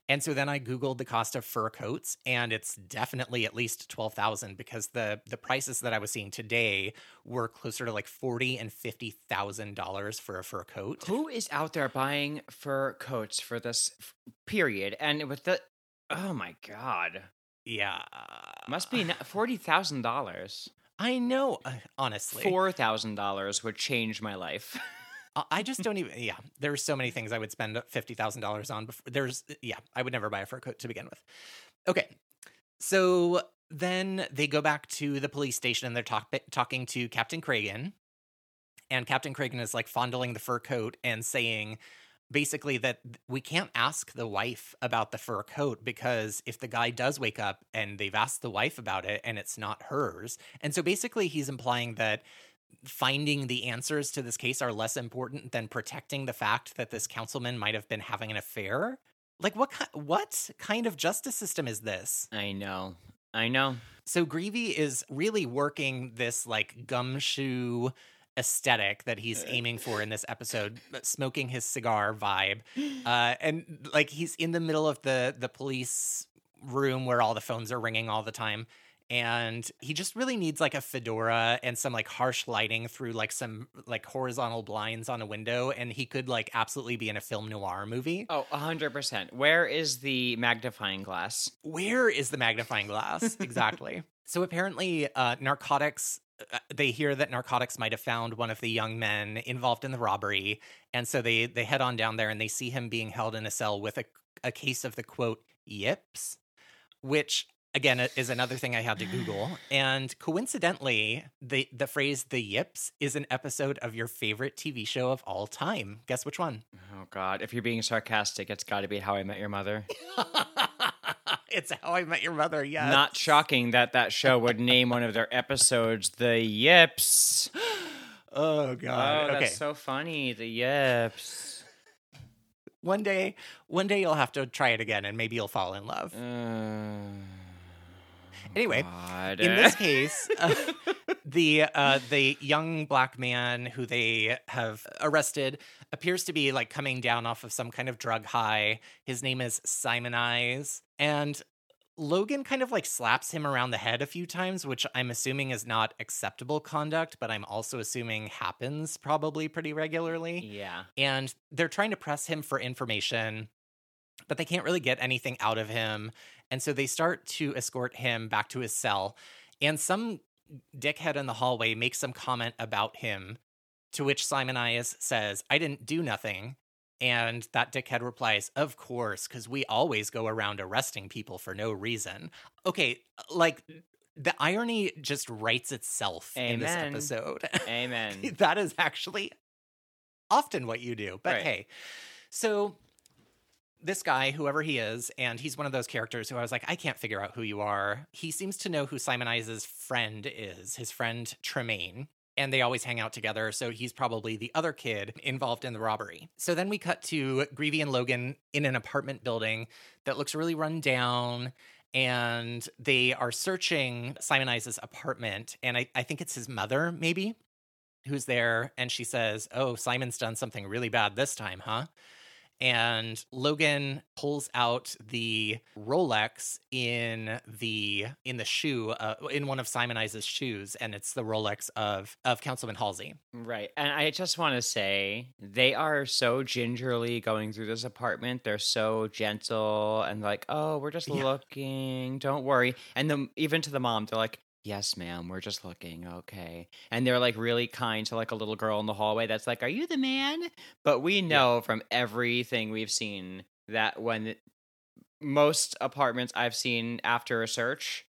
[SPEAKER 1] And so then I googled the cost of fur coats and it's definitely at least 12,000 because the the prices that I was seeing today were closer to like 40 and 50,000 dollars for a fur coat.
[SPEAKER 3] Who is out there buying fur coats for this f- period? And with the oh my god,
[SPEAKER 1] Yeah.
[SPEAKER 3] must be forty thousand dollars.
[SPEAKER 1] I know, uh, honestly.
[SPEAKER 3] Four thousand dollars would change my life.
[SPEAKER 1] I- I just don't even. Yeah, there's so many things I would spend fifty thousand dollars on. Before there's, yeah, I would never buy a fur coat to begin with. Okay, so then they go back to the police station and they're talk- talking to Captain Cragen, and Captain Cragen is like fondling the fur coat and saying basically that we can't ask the wife about the fur coat because if the guy does wake up and they've asked the wife about it and it's not hers, and so basically he's implying that finding the answers to this case are less important than protecting the fact that this councilman might have been having an affair? Like what ki- what kind of justice system is this?
[SPEAKER 3] I know, I know.
[SPEAKER 1] So Greevey is really working this like gumshoe aesthetic that he's aiming for in this episode, smoking his cigar vibe. Uh, and like he's in the middle of the the police room where all the phones are ringing all the time. And he just really needs like a fedora and some like harsh lighting through like some like horizontal blinds on a window. And he could like absolutely be in a film noir movie.
[SPEAKER 3] Oh, hundred percent. Where is the magnifying glass?
[SPEAKER 1] where is the magnifying glass exactly so apparently uh, narcotics uh, Uh, they hear that narcotics might have found one of the young men involved in the robbery, and so they they head on down there and they see him being held in a cell with a a case of the quote yips, which again is another thing I had to Google. And coincidentally, the the phrase "the yips" is an episode of your favorite TV show of all time. Guess which one?
[SPEAKER 3] Oh God! If you're being sarcastic, it's got to be How I Met Your Mother.
[SPEAKER 1] it's How I Met Your Mother. Yes.
[SPEAKER 3] Not shocking that that show would name one of their episodes "The Yips."
[SPEAKER 1] Oh God!
[SPEAKER 3] Oh,
[SPEAKER 1] okay.
[SPEAKER 3] that's so funny. The Yips.
[SPEAKER 1] One day, one day you'll have to try it again, and maybe you'll fall in love.
[SPEAKER 3] Uh,
[SPEAKER 1] Anyway,
[SPEAKER 3] God.
[SPEAKER 1] in this case, uh, the uh, the young black man who they have arrested appears to be like coming down off of some kind of drug high. His name is Simon Eyes, and Logan kind of like slaps him around the head a few times, which I'm assuming is not acceptable conduct, but I'm also assuming happens probably pretty regularly.
[SPEAKER 3] yeah.
[SPEAKER 1] And they're trying to press him for information, but they can't really get anything out of him. And so they start to escort him back to his cell. And some dickhead in the hallway makes some comment about him, to which Simon Eyes says, I didn't do nothing. And that dickhead replies, Of course, because we always go around arresting people for no reason. Okay, like the irony just writes itself in this episode.
[SPEAKER 3] Amen.
[SPEAKER 1] that is actually often what you do. But
[SPEAKER 3] Right.
[SPEAKER 1] hey, so this guy, whoever he is, and he's one of those characters who I was like, I can't figure out who you are. He seems to know who Simon friend is, his friend Tremaine. And they always hang out together, so he's probably the other kid involved in the robbery. So then we cut to Greevey and Logan in an apartment building that looks really run down and they are searching Simon apartment. And I, I think it's his mother, maybe, who's there. And she says, Oh, Simon's done something really bad this time, huh? And Logan pulls out the Rolex in the in the shoe uh, in one of Simon Eyes' shoes, and it's the Rolex of of Councilman Halsey.
[SPEAKER 3] Right. And I just want to say they are so gingerly going through this apartment. They're so gentle and like, "Oh, we're just
[SPEAKER 1] Yeah.
[SPEAKER 3] looking. Don't worry." And then even to the mom, they're like, "Yes, ma'am. We're just looking. Okay." And they're like really kind to like a little girl in the hallway that's like, "Are you the man?" But we know from everything we've seen that when most apartments I've seen after a search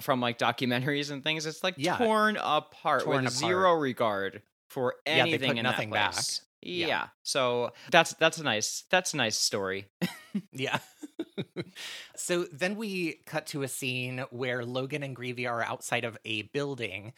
[SPEAKER 3] from like documentaries and things, it's like
[SPEAKER 1] Yeah.
[SPEAKER 3] torn apart
[SPEAKER 1] Torn
[SPEAKER 3] with
[SPEAKER 1] apart.
[SPEAKER 3] zero regard for
[SPEAKER 1] Yeah, they
[SPEAKER 3] anything
[SPEAKER 1] put
[SPEAKER 3] in
[SPEAKER 1] nothing back. Yeah.
[SPEAKER 3] Yeah. So that's that's a nice that's a nice story.
[SPEAKER 1] Yeah. so then we cut to a scene where Logan and Greevey are outside of a building.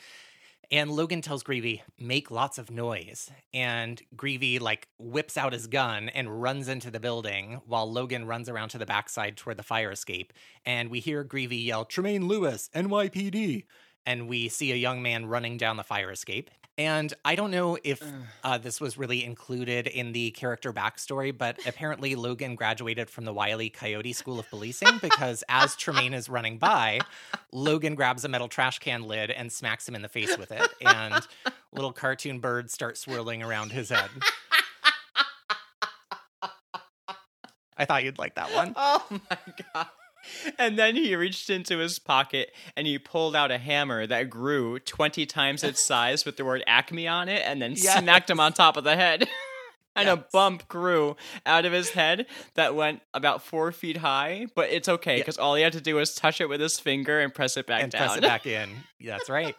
[SPEAKER 1] And Logan tells Greevey, make lots of noise. And Greevey, like, whips out his gun and runs into the building while Logan runs around to the backside toward the fire escape. And we hear Greevey yell, Tremaine Lewis, NYPD. And we see a young man running down the fire escape. And I don't know if uh, this was really included in the character backstory, but apparently Logan graduated from the Wiley Coyote School of Policing because as Tremaine is running by, Logan grabs a metal trash can lid and smacks him in the face with it. And little cartoon birds start swirling around his head. I thought you'd like that one.
[SPEAKER 3] Oh my god. And then he reached into his pocket and he pulled out a hammer that grew 20 times its size with the word Acme on it and then
[SPEAKER 1] Yes.
[SPEAKER 3] smacked him on top of the head. and a bump grew out of his head that went about four feet high, but it's okay
[SPEAKER 1] Yeah.
[SPEAKER 3] because all he had to do was touch it with his finger and press it back
[SPEAKER 1] and
[SPEAKER 3] down.
[SPEAKER 1] press it back in. That's right.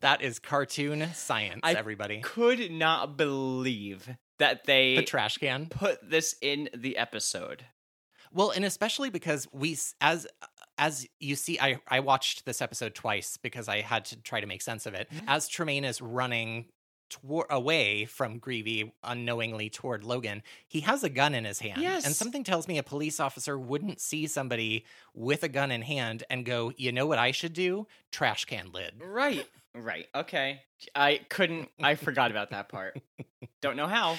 [SPEAKER 1] That is cartoon science,
[SPEAKER 3] I
[SPEAKER 1] everybody.
[SPEAKER 3] Could not believe that they
[SPEAKER 1] The trash can.
[SPEAKER 3] put this in the episode.
[SPEAKER 1] Well, and especially because we as as you see I I watched this episode twice because I had to try to make sense of it.
[SPEAKER 3] Mm-hmm.
[SPEAKER 1] As Tremaine is running toward away from Greevey unknowingly toward Logan, he has a gun in his hand.
[SPEAKER 3] Yes.
[SPEAKER 1] And something tells me a police officer wouldn't see somebody with a gun in hand and go, "You know what I should do? Trash can lid."
[SPEAKER 3] Right. Right. Okay. I couldn't I forgot about that part. Don't know how.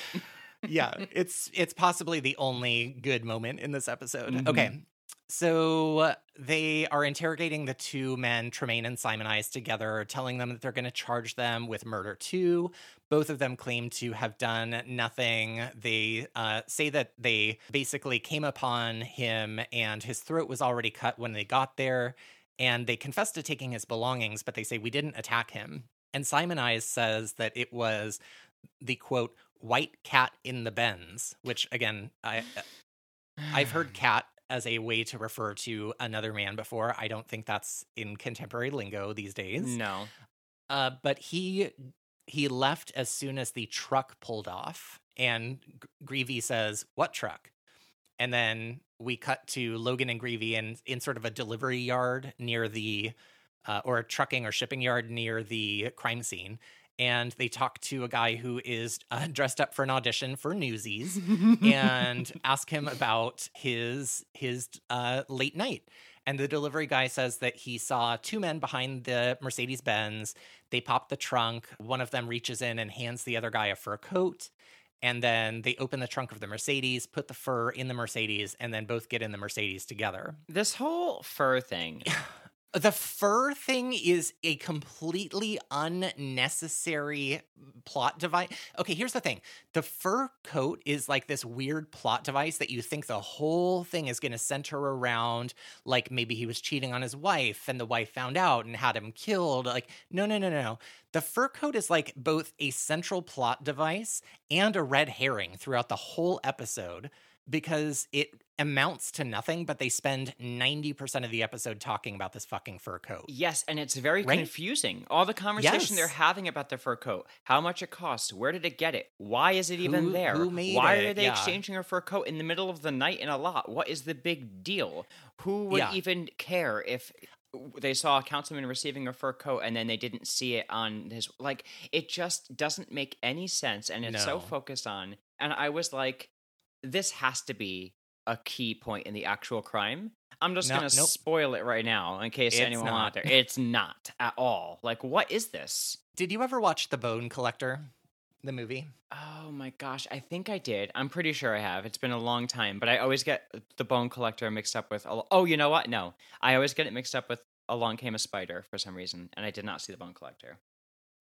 [SPEAKER 1] Yeah, it's it's possibly the only good moment in this episode.
[SPEAKER 3] Mhm.
[SPEAKER 1] Okay. So they are interrogating the two men, Tremaine and Simon Eyes, together, telling them that they're going to charge them with murder too. Both of them claim to have done nothing. They uh, say that they basically came upon him and his throat was already cut when they got there. and they confess to taking his belongings, but they say we didn't attack him. And Simon Eyes says that it was the quote white cat in the bends, which again, I I've heard cat as a way to refer to another man before. I don't think that's in contemporary lingo these days.
[SPEAKER 3] No.
[SPEAKER 1] Uh, but he he left as soon as the truck pulled off, and Greevey says, "What truck?" And then we cut to Logan and Greevey in in sort of a delivery yard near the, uh, or a trucking or shipping yard near the crime scene. And they talk to a guy who is uh, dressed up for an audition for Newsies and ask him about his his uh, late night. And the delivery guy says that he saw two men behind the Mercedes Benz. They pop the trunk. One of them reaches in and hands the other guy a fur coat. And then they open the trunk of the Mercedes, put the fur in the Mercedes, and then both get in the Mercedes together.
[SPEAKER 3] This whole fur thing.
[SPEAKER 1] The fur thing is a completely unnecessary plot device. Okay, here's the thing the fur coat is like this weird plot device that you think the whole thing is going to center around, like maybe he was cheating on his wife and the wife found out and had him killed. Like, no, no, no, no, no. The fur coat is like both a central plot device and a red herring throughout the whole episode because it amounts to nothing, but they spend 90% of the episode talking about this fucking fur coat.
[SPEAKER 3] Yes, and it's very
[SPEAKER 1] Right?
[SPEAKER 3] confusing. All the conversation they're having about the fur coat, how much it costs, where did it get it, why is it even
[SPEAKER 1] Who-
[SPEAKER 3] there,
[SPEAKER 1] who made
[SPEAKER 3] why
[SPEAKER 1] it?
[SPEAKER 3] are they
[SPEAKER 1] Yeah.
[SPEAKER 3] exchanging a fur coat in the middle of the night in a lot? What is the big deal? Who would
[SPEAKER 1] Yeah.
[SPEAKER 3] even care if they saw a councilman receiving a fur coat and then they didn't see it on his like it just doesn't make any sense and it's so focused on and I was like this has to be a key point in the actual crime. I'm just
[SPEAKER 1] No,
[SPEAKER 3] gonna
[SPEAKER 1] nope.
[SPEAKER 3] spoil it right now in case
[SPEAKER 1] It's
[SPEAKER 3] anyone out there. It's not at all. Like, what is this?
[SPEAKER 1] Did you ever watch The Bone Collector, the movie?
[SPEAKER 3] Oh my gosh, I think I did. I'm pretty sure I have. It's been a long time, but I always get the Bone Collector mixed up with. Oh, you know what? No, I always get it mixed up with Along Came a Spider for some reason, and I did not see the Bone Collector.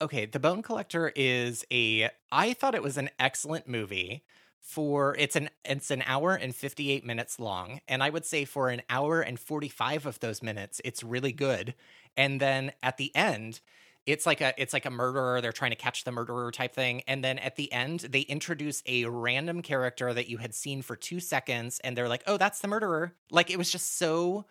[SPEAKER 1] Okay, The Bone Collector is a I thought it was an excellent movie for it's an it's an hour and 58 minutes long and I would say for an hour and 45 of those minutes it's really good. And then at the end it's like a it's like a murderer they're trying to catch the murderer type thing and then at the end they introduce a random character that you had seen for 2 seconds and they're like, "Oh, that's the murderer." Like it was just so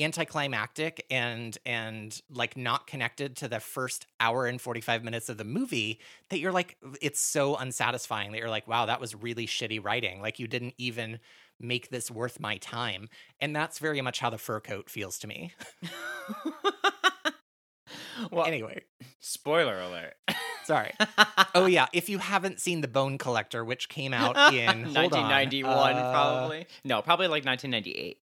[SPEAKER 1] anticlimactic and and like not connected to the first hour and 45 minutes of the movie that you're like it's so unsatisfying that you're like wow that was really shitty writing like you didn't even make this worth my time and that's very much how the fur coat feels to me
[SPEAKER 3] well,
[SPEAKER 1] anyway
[SPEAKER 3] spoiler alert.
[SPEAKER 1] sorry oh yeah if you haven't seen the bone collector which came out in hold on,
[SPEAKER 3] 1991,
[SPEAKER 1] uh,
[SPEAKER 3] probably. No, probably like 1998.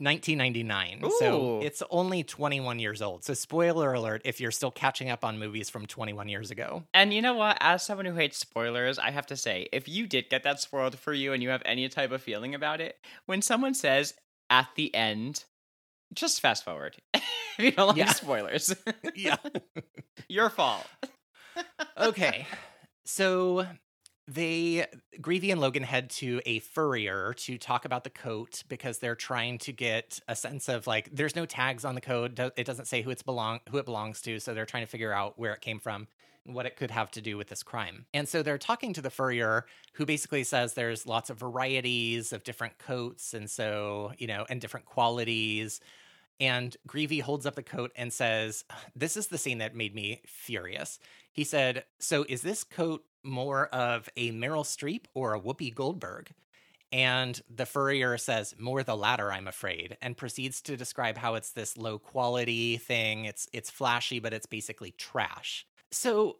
[SPEAKER 1] 1999 so it's only 21 years old so spoiler alert if you're still catching up on movies from 21 years ago
[SPEAKER 3] And you know what? As someone who hates spoilers, I have to say, if you did get that spoiled for you and you have any type of feeling about it, when someone says at the end, just fast forward. if you don't like
[SPEAKER 1] Yeah.
[SPEAKER 3] spoilers,
[SPEAKER 1] yeah
[SPEAKER 3] your fault.
[SPEAKER 1] okay. So they Greevey and Logan head to a furrier to talk about the coat because they're trying to get a sense of like there's no tags on the coat. It doesn't say who it's belong who it belongs to, so they're trying to figure out where it came from and what it could have to do with this crime. And so they're talking to the furrier who basically says there's lots of varieties of different coats and so, you know, and different qualities. And Greevey holds up the coat and says, This is the scene that made me furious. He said, So is this coat more of a Meryl Streep or a Whoopi Goldberg? And the furrier says, More the latter, I'm afraid, and proceeds to describe how it's this low quality thing. It's it's flashy, but it's basically trash. So,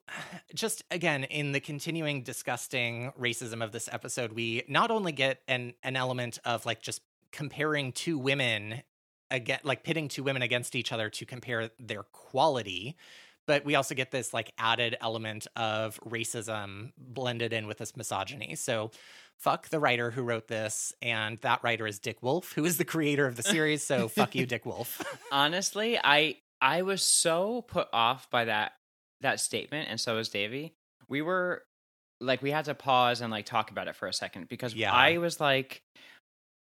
[SPEAKER 1] just again, in the continuing disgusting racism of this episode, we not only get an an element of like just comparing two women again like pitting two women against each other to compare their quality but we also get this like added element of racism blended in with this misogyny so fuck the writer who wrote this and that writer is dick wolf who is the creator of the series so fuck you dick wolf
[SPEAKER 3] Honestly, I I was so put off by that that statement, and so was Davey. We were like, we had to pause and like talk about it for a second because
[SPEAKER 1] Yeah.
[SPEAKER 3] I was like,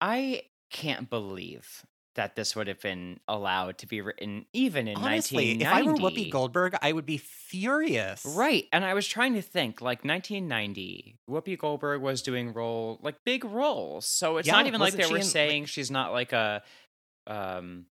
[SPEAKER 3] I can't believe that this would have been allowed to be written even in
[SPEAKER 1] Honestly,
[SPEAKER 3] 1990.
[SPEAKER 1] if I were Whoopi Goldberg, I would be furious.
[SPEAKER 3] Right. And I was trying to think like 1990, Whoopi Goldberg was doing role like big roles. So it's
[SPEAKER 1] Yeah,
[SPEAKER 3] not even like they were
[SPEAKER 1] in, like-
[SPEAKER 3] saying she's not like a um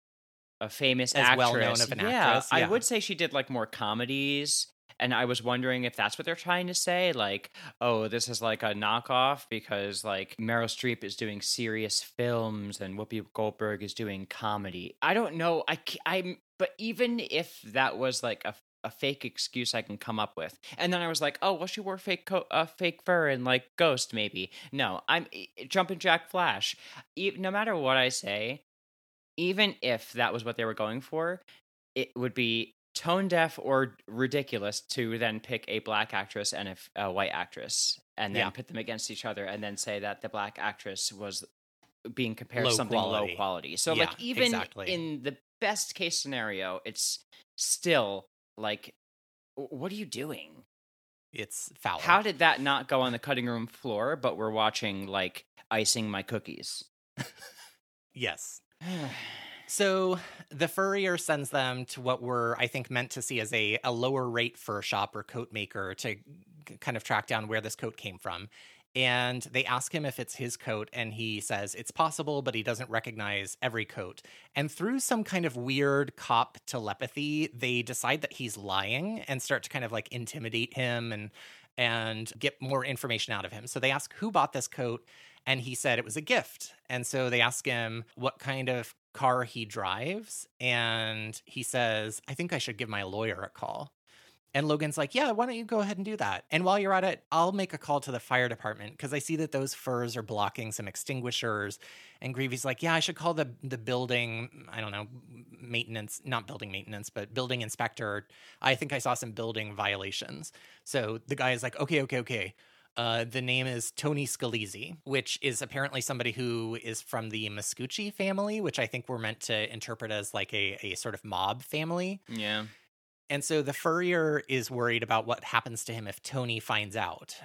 [SPEAKER 3] a famous
[SPEAKER 1] As
[SPEAKER 3] actress.
[SPEAKER 1] well-known of an
[SPEAKER 3] yeah,
[SPEAKER 1] actress,
[SPEAKER 3] I would say she did like more comedies. And I was wondering if that's what they're trying to say. Like, oh, this is like a knockoff because like Meryl Streep is doing serious films and Whoopi Goldberg is doing comedy. I don't know. I, I'm, but even if that was like a a fake excuse I can come up with. And then I was like, oh, well, she wore fake co- uh, fake fur and like Ghost, maybe. No, I'm jumping Jack Flash. E- no matter what I say, even if that was what they were going for, it would be tone deaf or ridiculous to then pick a black actress and a white actress and then
[SPEAKER 1] Yeah.
[SPEAKER 3] pit them against each other and then say that the black actress was being compared
[SPEAKER 1] Low
[SPEAKER 3] to something
[SPEAKER 1] quality.
[SPEAKER 3] low quality. So
[SPEAKER 1] Yeah,
[SPEAKER 3] like even
[SPEAKER 1] exactly.
[SPEAKER 3] in the best case scenario, it's still like what are you doing?
[SPEAKER 1] It's foul.
[SPEAKER 3] How did that not go on the cutting room floor but we're watching like icing my cookies?
[SPEAKER 1] yes. So the furrier sends them to what we're, I think, meant to see as a, a lower rate fur shop or coat maker to kind of track down where this coat came from. And they ask him if it's his coat, and he says it's possible, but he doesn't recognize every coat. And through some kind of weird cop telepathy, they decide that he's lying and start to kind of like intimidate him and and get more information out of him. So they ask who bought this coat, and he said it was a gift. And so they ask him what kind of car he drives, and he says, I think I should give my lawyer a call. And Logan's like, Yeah, why don't you go ahead and do that? And while you're at it, I'll make a call to the fire department because I see that those furs are blocking some extinguishers. And Greevey's like, Yeah, I should call the the building, I don't know, maintenance, not building maintenance, but building inspector. I think I saw some building violations. So the guy is like, Okay, okay, okay. Uh, the name is Tony Scalise, which is apparently somebody who is from the Muscucci family, which I think we're meant to interpret as like a, a sort of mob family.
[SPEAKER 3] Yeah.
[SPEAKER 1] And so the furrier is worried about what happens to him if Tony finds out.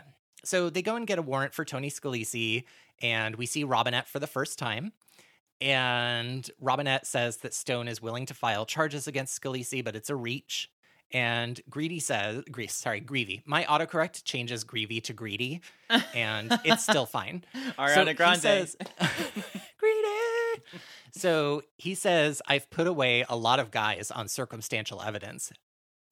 [SPEAKER 1] So they go and get a warrant for Tony Scalise, and we see Robinette for the first time. And Robinette says that Stone is willing to file charges against Scalise, but it's a reach. And Greedy says, Gre- sorry, Greevey. My autocorrect changes Greevey to Greedy, and it's still fine.
[SPEAKER 3] Ariana
[SPEAKER 1] he
[SPEAKER 3] Grande.
[SPEAKER 1] says- Greedy. So he says, I've put away a lot of guys on circumstantial evidence.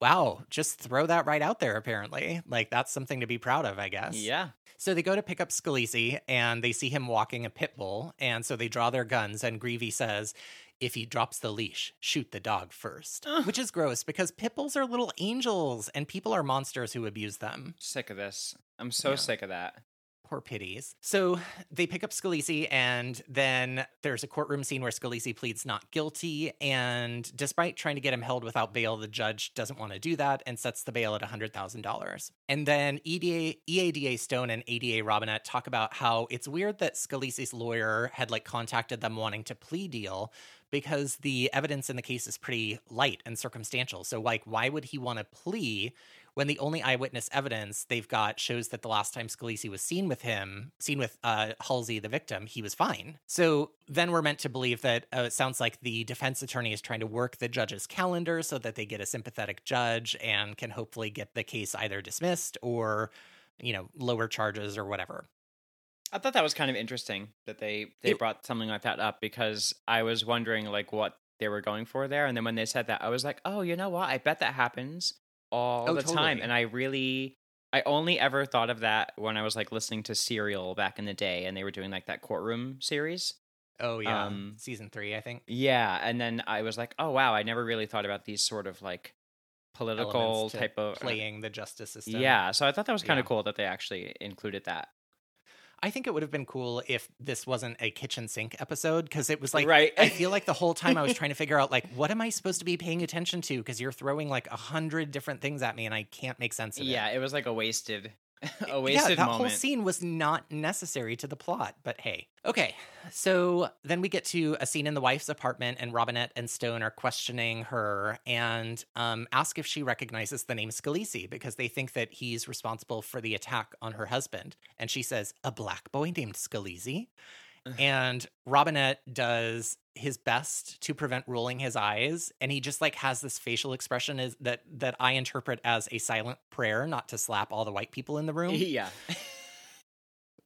[SPEAKER 1] Wow, just throw that right out there, apparently. Like, that's something to be proud of, I guess.
[SPEAKER 3] yeah.
[SPEAKER 1] So they go to pick up Scalise and they see him walking a pit bull. And so they draw their guns, and Greevey says, if he drops the leash, shoot the dog first.
[SPEAKER 3] Ugh.
[SPEAKER 1] Which is gross because pit bulls are little angels and people are monsters who abuse them.
[SPEAKER 3] Sick of this. I'm so
[SPEAKER 1] Yeah.
[SPEAKER 3] sick of that.
[SPEAKER 1] Poor pitties. So they pick up Scalise, and then there's a courtroom scene where Scalise pleads not guilty. And despite trying to get him held without bail, the judge doesn't want to do that and sets the bail at $100,000. And then EDA, EADA Stone and ADA Robinette talk about how it's weird that Scalise's lawyer had like contacted them wanting to plea deal because the evidence in the case is pretty light and circumstantial. So, like, why would he want to plea when the only eyewitness evidence they've got shows that the last time Scalise was seen with him, seen with uh, Halsey, the victim, he was fine. So then we're meant to believe that uh, it sounds like the defense attorney is trying to work the judge's calendar so that they get a sympathetic judge and can hopefully get the case either dismissed or, you know, lower charges or whatever.
[SPEAKER 3] I thought that was kind of interesting that they they
[SPEAKER 1] It-
[SPEAKER 3] brought something like that up because I was wondering like what they were going for there, and then when they said that, I was like, oh, you know what? I bet that happens all
[SPEAKER 1] Oh,
[SPEAKER 3] the time, and I really. I only ever thought of that when I was like listening to Serial back in the day, and they were doing like that courtroom series.
[SPEAKER 1] Oh, yeah.
[SPEAKER 3] Um,
[SPEAKER 1] Season three, I think.
[SPEAKER 3] Yeah, and then I was like, oh wow, I never really thought about these sort of like political type of
[SPEAKER 1] playing the justice system.
[SPEAKER 3] Yeah, so I thought that was kind
[SPEAKER 1] Yeah.
[SPEAKER 3] of cool that they actually included that.
[SPEAKER 1] I think it would have been cool if this wasn't a kitchen sink episode because it was like
[SPEAKER 3] Right.
[SPEAKER 1] I feel like the whole time I was trying to figure out like what am I supposed to be paying attention to because you're throwing like a hundred different things at me and I can't make sense of it.
[SPEAKER 3] Yeah, it was like a wasted, a
[SPEAKER 1] yeah, that
[SPEAKER 3] moment.
[SPEAKER 1] whole scene was not necessary to the plot, but hey. Okay, so then we get to a scene in the wife's apartment, and Robinette and Stone are questioning her and um, ask if she recognizes the name Scalise because they think that he's responsible for the attack on her husband. And she says, "A black boy named Scalise." and Robinette does his best to prevent rolling his eyes and he just like has this facial expression is that that I interpret as a silent prayer not to slap all the white people in the room.
[SPEAKER 3] yeah.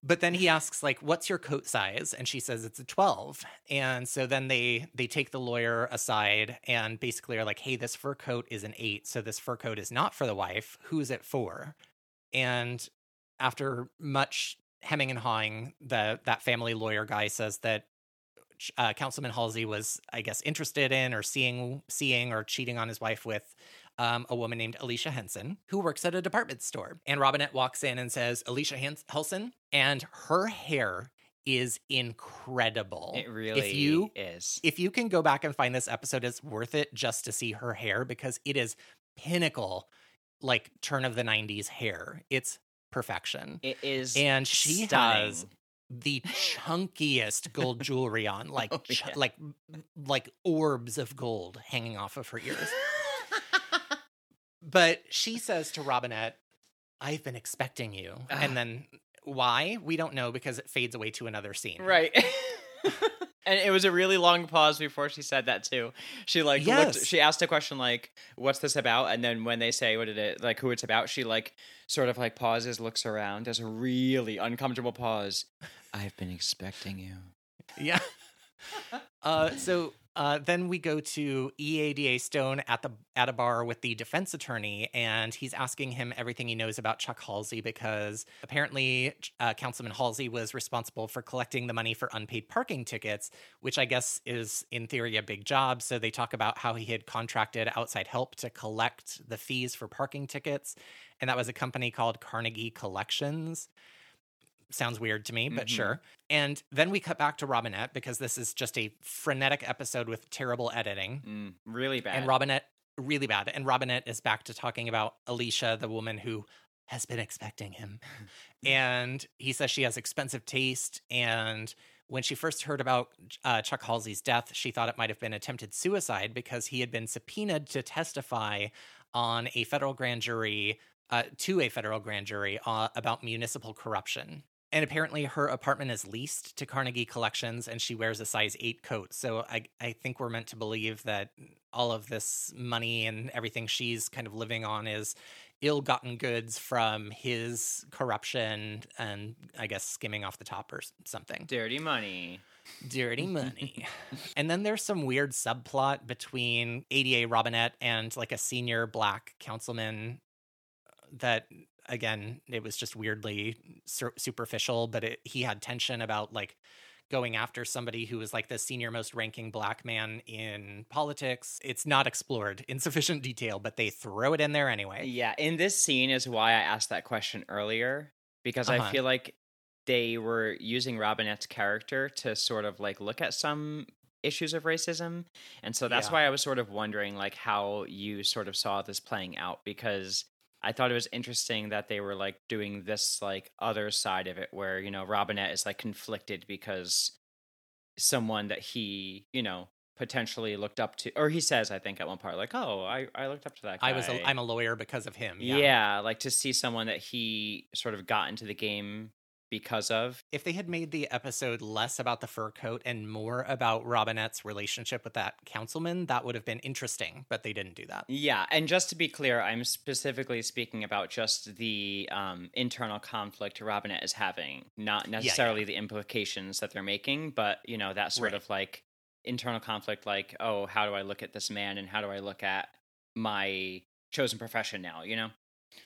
[SPEAKER 1] but then he asks like what's your coat size and she says it's a 12 and so then they they take the lawyer aside and basically are like hey this fur coat is an 8 so this fur coat is not for the wife who's it for and after much hemming and hawing the that family lawyer guy says that uh, councilman halsey was i guess interested in or seeing seeing or cheating on his wife with um, a woman named Alicia Henson, who works at a department store. And Robinette walks in and says, Alicia Hens- Henson, and her hair is incredible.
[SPEAKER 3] It really
[SPEAKER 1] if you,
[SPEAKER 3] is.
[SPEAKER 1] If you can go back and find this episode, it's worth it just to see her hair because it is pinnacle, like turn of the 90s hair. It's perfection.
[SPEAKER 3] It is.
[SPEAKER 1] And she
[SPEAKER 3] stunning.
[SPEAKER 1] has the chunkiest gold jewelry on, like
[SPEAKER 3] Oh,
[SPEAKER 1] ch- like like orbs of gold hanging off of her ears. But she says to Robinette, I've been expecting you.
[SPEAKER 3] Ah.
[SPEAKER 1] And then why? We don't know because it fades away to another scene.
[SPEAKER 3] Right. and it was a really long pause before she said that too. She like
[SPEAKER 1] Yes.
[SPEAKER 3] looked, she asked a question like, "What's this about?" And then when they say what it like who it's about, she like sort of like pauses, looks around, does a really uncomfortable pause. I've been expecting you.
[SPEAKER 1] Yeah. uh, so uh, then we go to EADA Stone at the at a bar with the defense attorney, and he's asking him everything he knows about Chuck Halsey because apparently uh, Councilman Halsey was responsible for collecting the money for unpaid parking tickets, which I guess is in theory a big job. So they talk about how he had contracted outside help to collect the fees for parking tickets, and that was a company called Carnegie Collections. Sounds weird to me, but
[SPEAKER 3] Mhm.
[SPEAKER 1] sure. And then we cut back to Robinette because this is just a frenetic episode with terrible editing.
[SPEAKER 3] Mm, really bad.
[SPEAKER 1] And Robinette, really bad. And Robinette is back to talking about Alicia, the woman who has been expecting him. and he says she has expensive taste. And when she first heard about uh, Chuck Halsey's death, she thought it might have been attempted suicide because he had been subpoenaed to testify on a federal grand jury, uh, to a federal grand jury uh, about municipal corruption. And apparently, her apartment is leased to Carnegie Collections, and she wears a size eight coat. So I, I think we're meant to believe that all of this money and everything she's kind of living on is ill-gotten goods from his corruption and I guess skimming off the top or something.
[SPEAKER 3] Dirty money.
[SPEAKER 1] Dirty money. and then there's some weird subplot between ADA Robinette and like a senior black councilman that again it was just weirdly sur- superficial but it, he had tension about like going after somebody who was like the senior most ranking black man in politics it's not explored in sufficient detail but they throw it in there anyway
[SPEAKER 3] Yeah, in this scene is why I asked that question earlier because I
[SPEAKER 1] Uh-huh.
[SPEAKER 3] feel like they were using Robinette's character to sort of like look at some issues of racism. And so that's
[SPEAKER 1] Yeah.
[SPEAKER 3] why I was sort of wondering like how you sort of saw this playing out because I thought it was interesting that they were like doing this like other side of it where, you know, Robinette is like conflicted because someone that he, you know, potentially looked up to or he says I think at one part like, "Oh, I I looked up to that guy."
[SPEAKER 1] i was a, i'm a lawyer because of him
[SPEAKER 3] yeah.
[SPEAKER 1] yeah.
[SPEAKER 3] like to see someone that he sort of got into the game because of.
[SPEAKER 1] if they had made the episode less about the fur coat and more about robinette's relationship with that councilman that would have been interesting but they didn't do that
[SPEAKER 3] Yeah, and just to be clear, I'm specifically speaking about just the um, internal conflict Robinette is having, not necessarily the implications that they're making, but you know that sort
[SPEAKER 1] Right.
[SPEAKER 3] of like internal conflict, like oh, how do I look at this man, and how do I look at my chosen profession now? You know.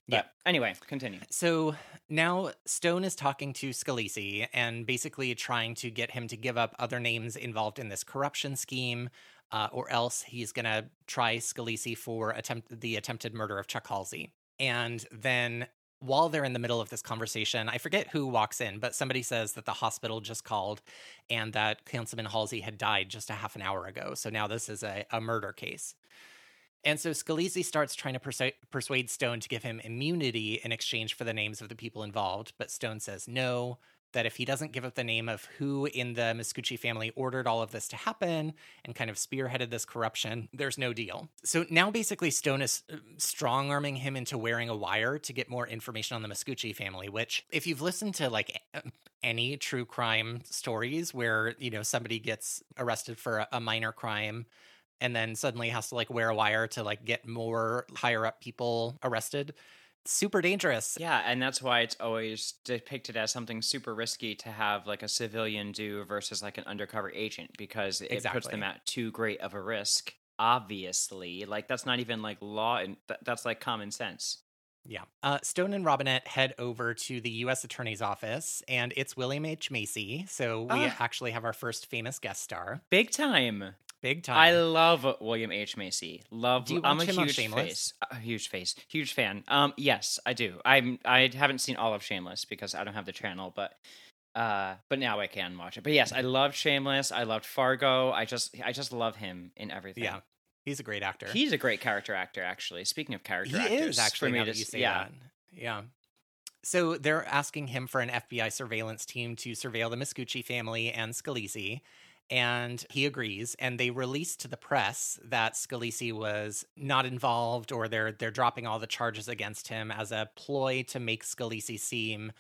[SPEAKER 1] Yeah.
[SPEAKER 3] Anyway, continue.
[SPEAKER 1] So now Stone is talking to Scalisi and basically trying to get him to give up other names involved in this corruption scheme, uh, or else he's going to try Scalisi for attempt the attempted murder of Chuck Halsey. And then while they're in the middle of this conversation, I forget who walks in, but somebody says that the hospital just called and that Councilman Halsey had died just a half an hour ago. So now this is a, a murder case. And so Scalisi starts trying to persu- persuade Stone to give him immunity in exchange for the names of the people involved, but Stone says no that if he doesn't give up the name of who in the Miscucci family ordered all of this to happen and kind of spearheaded this corruption, there's no deal. So now basically Stone is uh, strong arming him into wearing a wire to get more information on the Miscucci family, which if you've listened to like any true crime stories where, you know, somebody gets arrested for a minor crime and then suddenly has to like wear a wire to like get more higher up people arrested super dangerous.
[SPEAKER 3] Yeah, and that's why it's always depicted as something super risky to have like a civilian do versus like an undercover agent because it
[SPEAKER 1] Exactly.
[SPEAKER 3] puts them at too great of a risk. Obviously, like that's not even like law, and th- that's like common sense.
[SPEAKER 1] Yeah. Uh, Stone and Robinette head over to the U.S. Attorney's Office, and it's William H. Macy. So we
[SPEAKER 3] Ah.
[SPEAKER 1] actually have our first famous guest star.
[SPEAKER 3] Big time.
[SPEAKER 1] Big time.
[SPEAKER 3] I love William H Macy. Love. I'm a huge
[SPEAKER 1] Shameless?
[SPEAKER 3] face. A huge face. Huge fan. Um. Yes, I do. I'm. I haven't seen all of Shameless because I don't have the channel, but. Uh, but now I can watch it. But yes, I love Shameless. I loved Fargo. I just, I just love him in everything.
[SPEAKER 1] yeah. He's a great actor.
[SPEAKER 3] He's a great character actor, actually. Speaking of character
[SPEAKER 1] he
[SPEAKER 3] actors,
[SPEAKER 1] is actually
[SPEAKER 3] for me
[SPEAKER 1] now
[SPEAKER 3] to,
[SPEAKER 1] that you say
[SPEAKER 3] yeah.
[SPEAKER 1] that. Yeah. So they're asking him for an FBI surveillance team to surveil the Miscucci family and Scalisi. And he agrees, and they release to the press that Scalisi was not involved, or they're they're dropping all the charges against him as a ploy to make Scalisi seem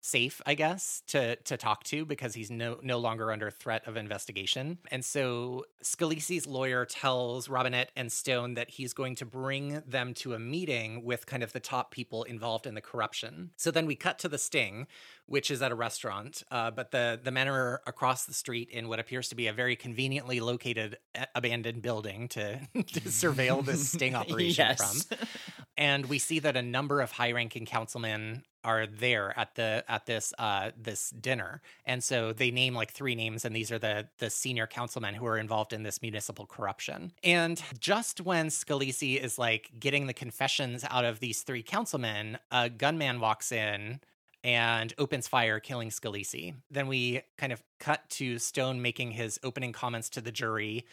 [SPEAKER 1] safe, I guess, to to talk to because he's no no longer under threat of investigation. And so Scalisi's lawyer tells Robinette and Stone that he's going to bring them to a meeting with kind of the top people involved in the corruption. So then we cut to the sting, which is at a restaurant, uh, but the the men are across the street in what appears to be a very conveniently located abandoned building to to surveil this sting operation
[SPEAKER 3] yes.
[SPEAKER 1] from and we see that a number of high-ranking councilmen are there at the at this uh this dinner and so they name like three names and these are the the senior councilmen who are involved in this municipal corruption and just when Scalisi is like getting the confessions out of these three councilmen a gunman walks in and opens fire, killing Scalisi. Then we kind of cut to Stone making his opening comments to the jury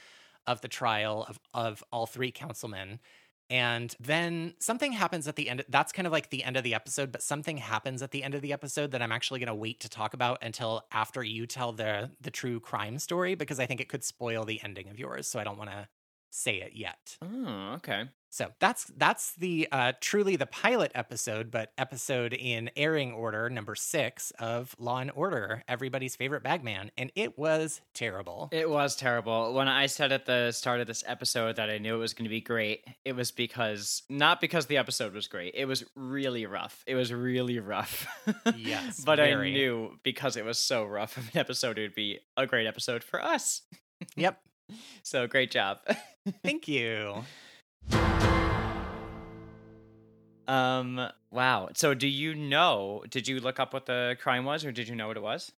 [SPEAKER 1] of the trial of, of all three councilmen. And then something happens at the end. That's kind of like the end of the episode, but something happens at the end of the episode that I'm actually going to wait to talk about until after you tell the the true crime story because I think it could spoil the ending of yours. So I don't want to say it yet.
[SPEAKER 3] Oh, okay.
[SPEAKER 1] So that's that's the uh, truly the pilot episode, but episode in airing order number six of Law and Order, everybody's favorite bagman, and it was terrible.
[SPEAKER 3] It was terrible. When I said at the start of this episode that I knew it was going to be great, it was because not because the episode was great. It was really rough. It was really rough.
[SPEAKER 1] Yes,
[SPEAKER 3] but
[SPEAKER 1] very.
[SPEAKER 3] I knew because it was so rough of an episode, it would be a great episode for us.
[SPEAKER 1] yep.
[SPEAKER 3] So great job.
[SPEAKER 1] Thank you.
[SPEAKER 3] Um. Wow. So do you know? Did you look up what the crime was, or did you know what it was?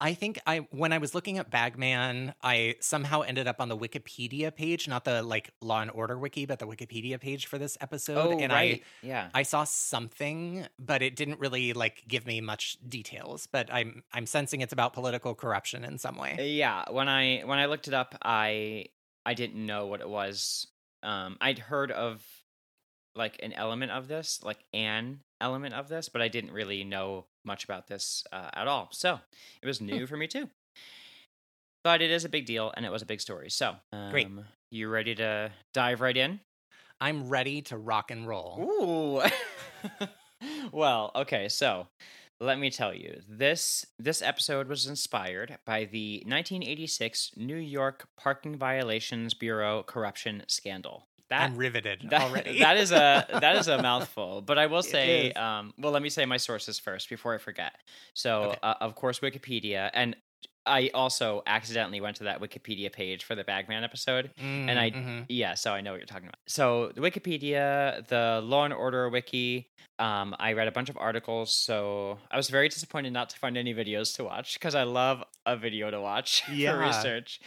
[SPEAKER 1] I think I when I was looking at Bagman, I somehow ended up on the Wikipedia page, not the like Law and Order wiki, but the Wikipedia page for this episode. and I
[SPEAKER 3] yeah.
[SPEAKER 1] I saw something, but it didn't really like give me much details. But I'm I'm sensing it's about political corruption in some way.
[SPEAKER 3] Yeah, when I when I looked it up, I I didn't know what it was. Um, I'd heard of like an element of this, like an element of this, but I didn't really know much about this uh, at all. So it was new for me too. But it is a big deal, and it was a big story. So um,
[SPEAKER 1] Great.
[SPEAKER 3] You ready to dive right in?
[SPEAKER 1] I'm ready to rock and roll.
[SPEAKER 3] Ooh. well, okay, so let me tell you. This this episode was inspired by the 1986 New York Parking Violations Bureau corruption scandal. That
[SPEAKER 1] I'm riveted
[SPEAKER 3] that,
[SPEAKER 1] already.
[SPEAKER 3] that is a that is a mouthful, but I will say, um, well, let me say my sources first before I forget. So,
[SPEAKER 1] Okay.
[SPEAKER 3] uh, of course, Wikipedia, and I also accidentally went to that Wikipedia page for the Bagman episode, and I
[SPEAKER 1] Mhm.
[SPEAKER 3] yeah, so I know what you're talking about. So the Wikipedia, the Law and Order wiki. Um, I read a bunch of articles, so I was very disappointed not to find any videos to watch because I love a video to watch
[SPEAKER 1] Yeah.
[SPEAKER 3] for research.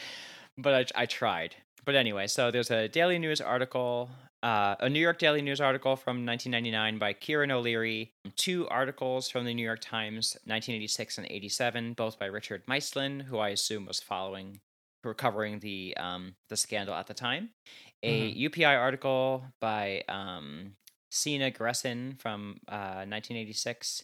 [SPEAKER 3] But I, I tried. But anyway, so there's a Daily News article, uh, a New York Daily News article from 1999 by Kieran O'Leary, two articles from the New York Times, 1986 and 87, both by Richard Meislin, who I assume was following, who were covering the um, the scandal at the time. A UPI article by um, Sina Gressin from uh, 1986,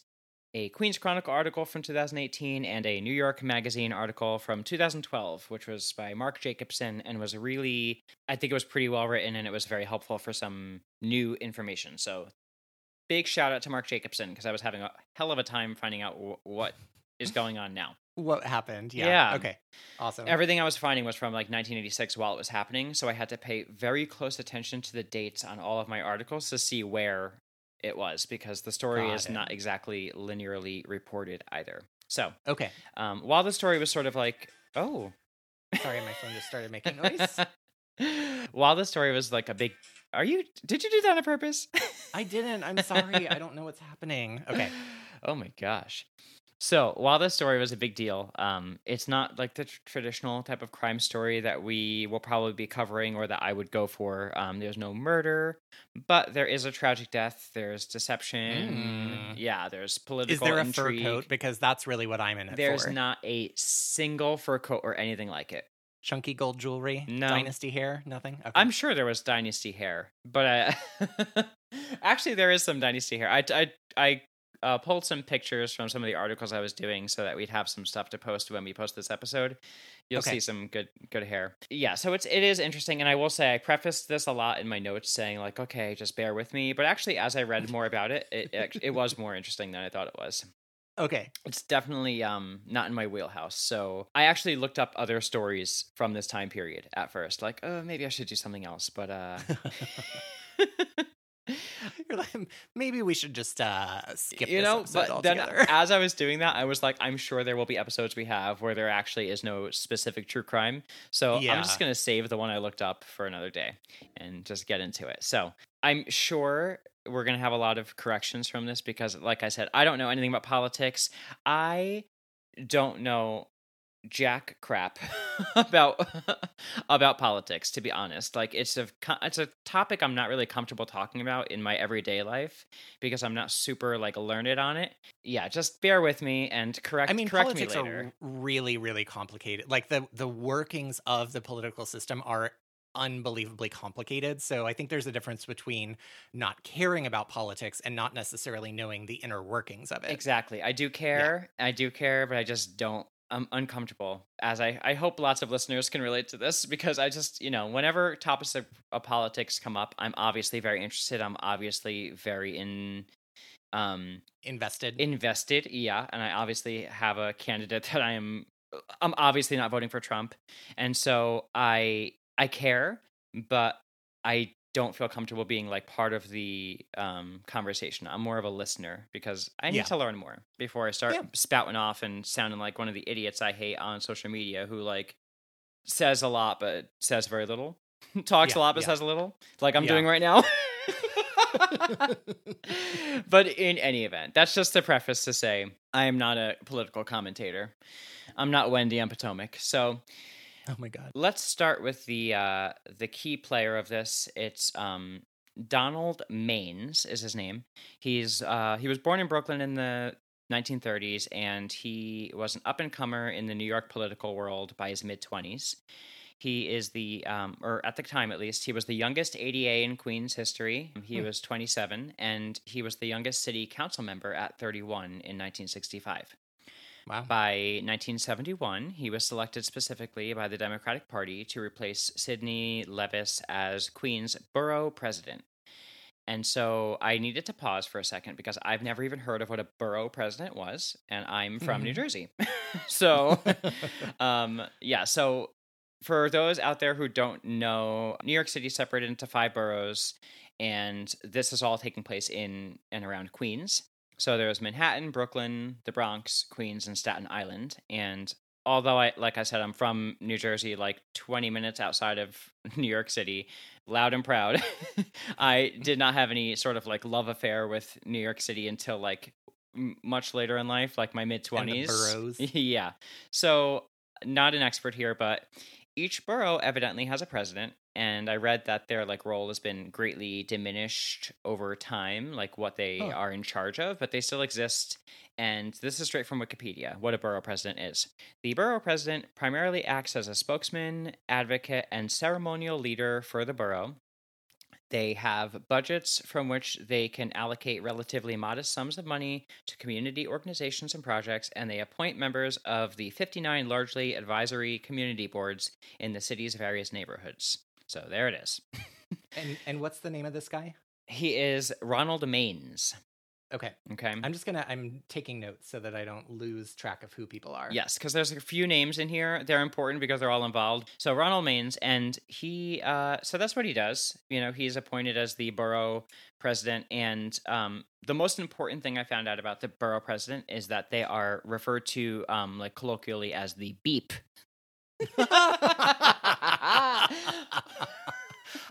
[SPEAKER 3] a Queen's Chronicle article from 2018 and a New York Magazine article from 2012, which was by Mark Jacobson and was really, I think it was pretty well written and it was very helpful for some new information. So, big shout out to Mark Jacobson because I was having a hell of a time finding out w- what is going on now.
[SPEAKER 1] What happened? Yeah.
[SPEAKER 3] Yeah.
[SPEAKER 1] Okay. Awesome.
[SPEAKER 3] Everything I was finding was from like 1986 while it was happening, so I had to pay very close attention to the dates on all of my articles to see where it was because the story
[SPEAKER 1] Got
[SPEAKER 3] is
[SPEAKER 1] it.
[SPEAKER 3] not exactly linearly reported either. So,
[SPEAKER 1] okay.
[SPEAKER 3] um, while the story was sort of like, oh,
[SPEAKER 1] Sorry, my phone just started making noise.
[SPEAKER 3] while the story was like a big, are you? Did you do that on purpose?
[SPEAKER 1] I didn't. I'm sorry. I don't know what's happening. Okay.
[SPEAKER 3] oh my gosh. So while this story was a big deal, um, it's not like the tr- traditional type of crime story that we will probably be covering or that I would go for. Um, there's no murder, but there is a tragic death. There's deception.
[SPEAKER 1] Mm.
[SPEAKER 3] Yeah, there's political
[SPEAKER 1] Is there a
[SPEAKER 3] intrigue.
[SPEAKER 1] fur coat? Because that's really what I'm in it
[SPEAKER 3] There's
[SPEAKER 1] for.
[SPEAKER 3] not a single fur coat or anything like it.
[SPEAKER 1] Chunky gold jewelry?
[SPEAKER 3] No.
[SPEAKER 1] Dynasty hair? Nothing? Okay.
[SPEAKER 3] I'm sure there was dynasty hair, but I, actually there is some dynasty hair. I I I uh, pulled some pictures from some of the articles I was doing so that we'd have some stuff to post when we post this episode. You'll
[SPEAKER 1] Okay.
[SPEAKER 3] see some good good hair. Yeah, so it's it is interesting, and I will say I prefaced this a lot in my notes, saying like, okay, just bear with me. But actually, as I read more about it, it it, it was more interesting than I thought it was
[SPEAKER 1] Okay.
[SPEAKER 3] it's definitely um not in my wheelhouse so i actually looked up other stories from this time period at first like oh maybe i should do something else but uh
[SPEAKER 1] You're like, maybe we should just uh, skip
[SPEAKER 3] you know but then as i was doing that i was like i'm sure there will be episodes we have where there actually is no specific true crime. So i'm just going to save the one i looked up for another day and just get into it. So i'm sure we're going to have a lot of corrections from this because like i said i don't know anything about politics. I don't know jack crap about about politics to be honest like it's a it's a topic i'm not really comfortable talking about in my everyday life because i'm not super like learned on it yeah just bear with me and correct
[SPEAKER 1] I mean,
[SPEAKER 3] correct
[SPEAKER 1] politics
[SPEAKER 3] me
[SPEAKER 1] are
[SPEAKER 3] later
[SPEAKER 1] r- really, really complicated. Like the the workings of the political system are unbelievably complicated. So I think there's a difference between not caring about politics and not necessarily knowing the inner workings of it.
[SPEAKER 3] exactly i do care i do care but i just don't i'm uncomfortable as i i hope lots of listeners can relate to this because i just you know whenever topics of, of politics come up i'm obviously very interested i'm obviously very in um
[SPEAKER 1] Invested.
[SPEAKER 3] invested yeah and i obviously have a candidate that i am i'm obviously not voting for trump and so i i care but i don't feel comfortable being like part of the um conversation i'm more of a listener because i need
[SPEAKER 1] Yeah.
[SPEAKER 3] to learn more before i start
[SPEAKER 1] Yeah.
[SPEAKER 3] spouting off and sounding like one of the idiots i hate on social media who like says a lot but says very little talks a lot but
[SPEAKER 1] yeah.
[SPEAKER 3] says a little like i'm
[SPEAKER 1] Yeah.
[SPEAKER 3] doing right now but in any event, that's just the preface to say I am not a political commentator. I'm not Wendy on Potomac. So
[SPEAKER 1] oh my god.
[SPEAKER 3] let's start with the uh, the key player of this. It's um, Donald Manes is his name. He's uh, he was born in Brooklyn in the 1930s, and he was an up and comer in the New York political world by his mid 20s. He is the, um, or at the time at least, he was the youngest ADA in Queens history. He
[SPEAKER 1] Hmm.
[SPEAKER 3] was 27, and he was the youngest city council member at 31 in 1965.
[SPEAKER 1] Wow.
[SPEAKER 3] By 1971, he was selected specifically by the Democratic Party to replace Sidney Leviss as Queens borough president. And so I needed to pause for a second because I've never even heard of what a borough president was, and I'm from New
[SPEAKER 1] Mhm.
[SPEAKER 3] Jersey. so, um, yeah, so for those out there who don't know, New York City is separated into five boroughs, and this is all taking place in and around Queens. So there's Manhattan, Brooklyn, the Bronx, Queens, and Staten Island. And although I, like I said, I'm from New Jersey, like 20 minutes outside of New York City, loud and proud, I did not have any sort of like love affair with New York City until like m- much later in life, like my mid
[SPEAKER 1] And the
[SPEAKER 3] 20s. yeah. So not an expert here, but each borough evidently has a president and i read that their like role has been greatly diminished over time like what they
[SPEAKER 1] Oh.
[SPEAKER 3] are in charge of but they still exist. And this is straight from wikipedia what a borough president is. The borough president primarily acts as a spokesman advocate and ceremonial leader for the borough They have budgets from which they can allocate relatively modest sums of money to community organizations and projects, and they appoint members of the 59 largely advisory community boards in the city's various neighborhoods. So there it is.
[SPEAKER 1] And and what's the name of this guy?
[SPEAKER 3] he is Ronald Manes.
[SPEAKER 1] Okay.
[SPEAKER 3] Okay.
[SPEAKER 1] I'm just gonna I'm taking notes so that I don't lose track of who people are.
[SPEAKER 3] Yes, because there's a few names in here. They're important because they're all involved. So Ronald Manes, and he, uh, so that's what he does. You know, he's appointed as the borough president, and um, the most important thing I found out about the borough president is that they are referred to, um, like colloquially, as the beep.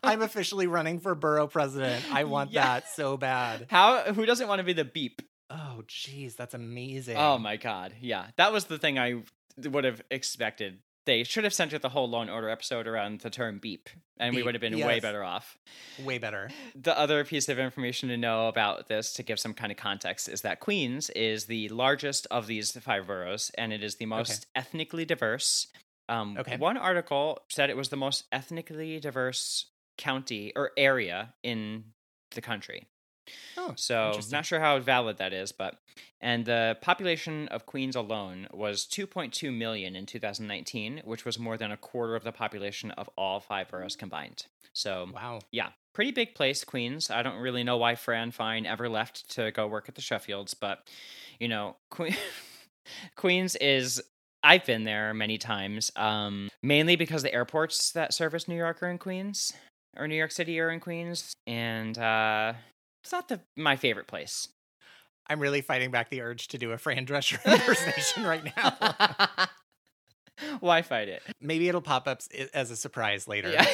[SPEAKER 1] I'm officially running for borough president. I want
[SPEAKER 3] Yeah.
[SPEAKER 1] that so bad.
[SPEAKER 3] How? Who doesn't want to be the beep?
[SPEAKER 1] Oh, jeez, that's amazing.
[SPEAKER 3] Oh my god! Yeah, that was the thing I would have expected. They should have centered the whole Law and Order episode around the term beep, and we would have been way better off.
[SPEAKER 1] way better.
[SPEAKER 3] The other piece of information to know about this, to give some kind of context, is that Queens is the largest of these five boroughs, and it is the most ethnically diverse. Um,
[SPEAKER 1] Okay.
[SPEAKER 3] One article said it was the most ethnically diverse county or area in the country.
[SPEAKER 1] Oh,
[SPEAKER 3] So, not sure how valid that is, but and the population of Queens alone was 2.2 million in 2019, which was more than a quarter of the population of all five boroughs combined. So,
[SPEAKER 1] Wow.
[SPEAKER 3] yeah, pretty big place, Queens. I don't really know why Fran Fine ever left to go work at the Sheffields, but you know, Que- Queens is. I've been there many times, um, mainly because the airports that service New York are in Queens, or New York City or in Queens, and uh, it's not the my favorite place.
[SPEAKER 1] I'm really fighting back the urge to do a Fran Drescher impersonation right now.
[SPEAKER 3] Why fight it?
[SPEAKER 1] Maybe it'll pop up as a surprise later.
[SPEAKER 3] Yeah.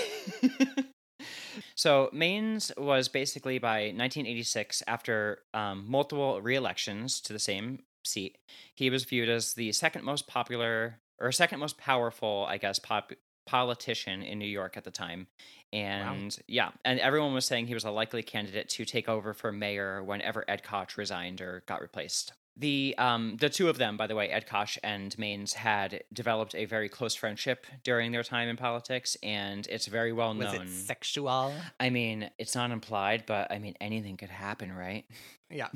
[SPEAKER 3] so Manes was basically by 1986, after um, multiple re-elections to the same seat, he was viewed as the second most popular or second most powerful, I guess, pop- politician in New York at the time. And yeah, and everyone was saying he was a likely candidate to take over for mayor whenever Ed Koch resigned or got replaced. The um the two of them, by the way, Ed Koch and Manes, had developed a very close friendship during their time in politics, and it's very well
[SPEAKER 1] Was
[SPEAKER 3] known.
[SPEAKER 1] it sexual?
[SPEAKER 3] I mean, it's not implied, but I mean, anything could happen, right?
[SPEAKER 1] Yeah.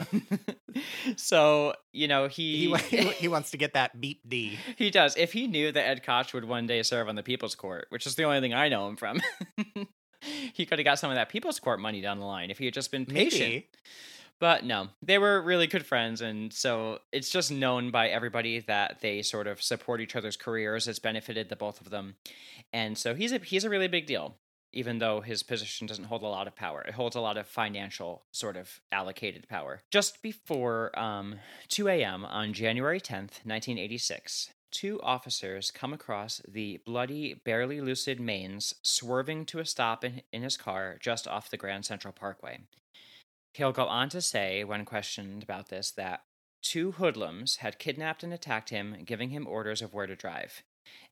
[SPEAKER 3] so you know, he
[SPEAKER 1] He, he, he wants to get that beep D.
[SPEAKER 3] he does. If he knew that Ed Koch would one day serve on the People's Court, which is the only thing I know him from, he could have got some of that People's Court money down the line if he had just been patient.
[SPEAKER 1] Maybe.
[SPEAKER 3] But no, they were really good friends, and so it's just known by everybody that they sort of support each other's careers. It's benefited the both of them, and so he's a he's a really big deal. Even though his position doesn't hold a lot of power, it holds a lot of financial sort of allocated power. Just before um, 2 a.m. on January 10th, 1986, two officers come across the bloody, barely lucid Manes swerving to a stop in, in his car just off the Grand Central Parkway. He'll go on to say, when questioned about this, that two hoodlums had kidnapped and attacked him, giving him orders of where to drive.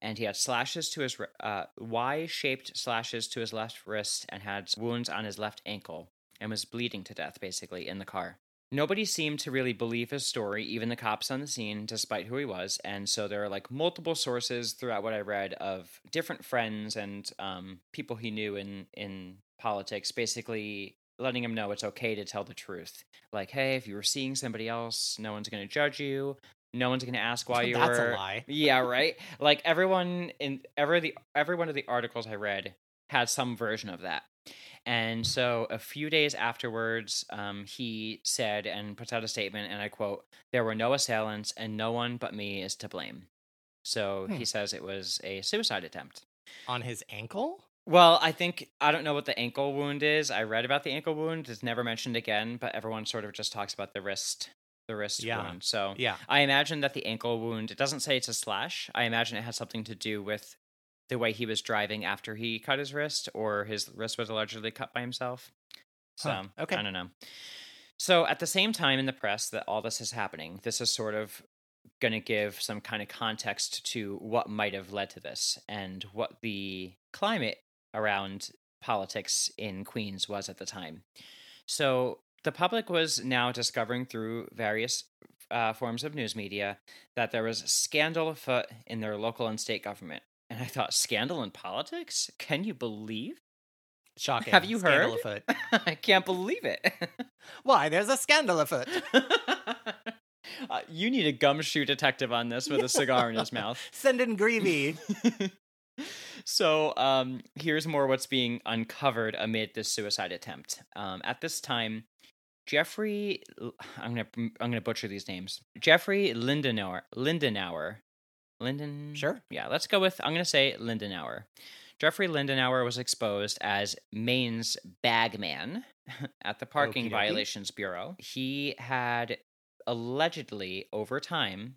[SPEAKER 3] And he had slashes to his uh, Y-shaped slashes to his left wrist and had wounds on his left ankle and was bleeding to death, basically, in the car. Nobody seemed to really believe his story, even the cops on the scene, despite who he was. And so there are like multiple sources throughout what I read of different friends and um, people he knew in in politics, basically letting him know it's okay to tell the truth. Like, hey, if you were seeing somebody else, no one's going to judge you. No one's going to ask why you
[SPEAKER 1] That's
[SPEAKER 3] were.
[SPEAKER 1] a lie.
[SPEAKER 3] Yeah, right. Like everyone in every the every one of the articles I read had some version of that. And so a few days afterwards, um, he said and puts out a statement, and I quote, There were no assailants, and no one but me is to blame. So
[SPEAKER 1] Hmm.
[SPEAKER 3] he says it was a suicide attempt.
[SPEAKER 1] On his ankle?
[SPEAKER 3] Well, I think, I don't know what the ankle wound is. I read about the ankle wound. It's never mentioned again, but everyone sort of just talks about the wrist, the wrist
[SPEAKER 1] Yeah.
[SPEAKER 3] wound. So
[SPEAKER 1] Yeah.
[SPEAKER 3] I imagine that the ankle wound, it doesn't say it's a slash. I imagine it has something to do with the way he was driving after he cut his wrist, or his wrist was allegedly cut by himself. So,
[SPEAKER 1] Huh, okay.
[SPEAKER 3] I don't know. So, at the same time in the press that all this is happening, this is sort of going to give some kind of context to what might have led to this and what the climate around politics in Queens was at the time. So, the public was now discovering through various uh, forms of news media that there was scandal afoot in their local and state government. And I thought, scandal in politics? Can you believe?
[SPEAKER 1] Shocking.
[SPEAKER 3] Have you
[SPEAKER 1] Scandal
[SPEAKER 3] heard? I can't believe it.
[SPEAKER 1] Why? There's a scandal afoot.
[SPEAKER 3] uh, you need a gumshoe detective on this with a cigar in his mouth.
[SPEAKER 1] Send in Greevey.
[SPEAKER 3] So um, here's more what's being uncovered amid this suicide attempt. Um, at this time, Jeffrey, I'm gonna I'm gonna butcher these names. Jeffrey Lindenauer, Lindenauer, Linden.
[SPEAKER 1] Sure.
[SPEAKER 3] Yeah, let's go with I'm gonna say Lindenauer. Jeffrey Lindenauer was exposed as Manes' bagman at the Parking
[SPEAKER 1] Okey-dokey.
[SPEAKER 3] Violations Bureau. He had allegedly, over time,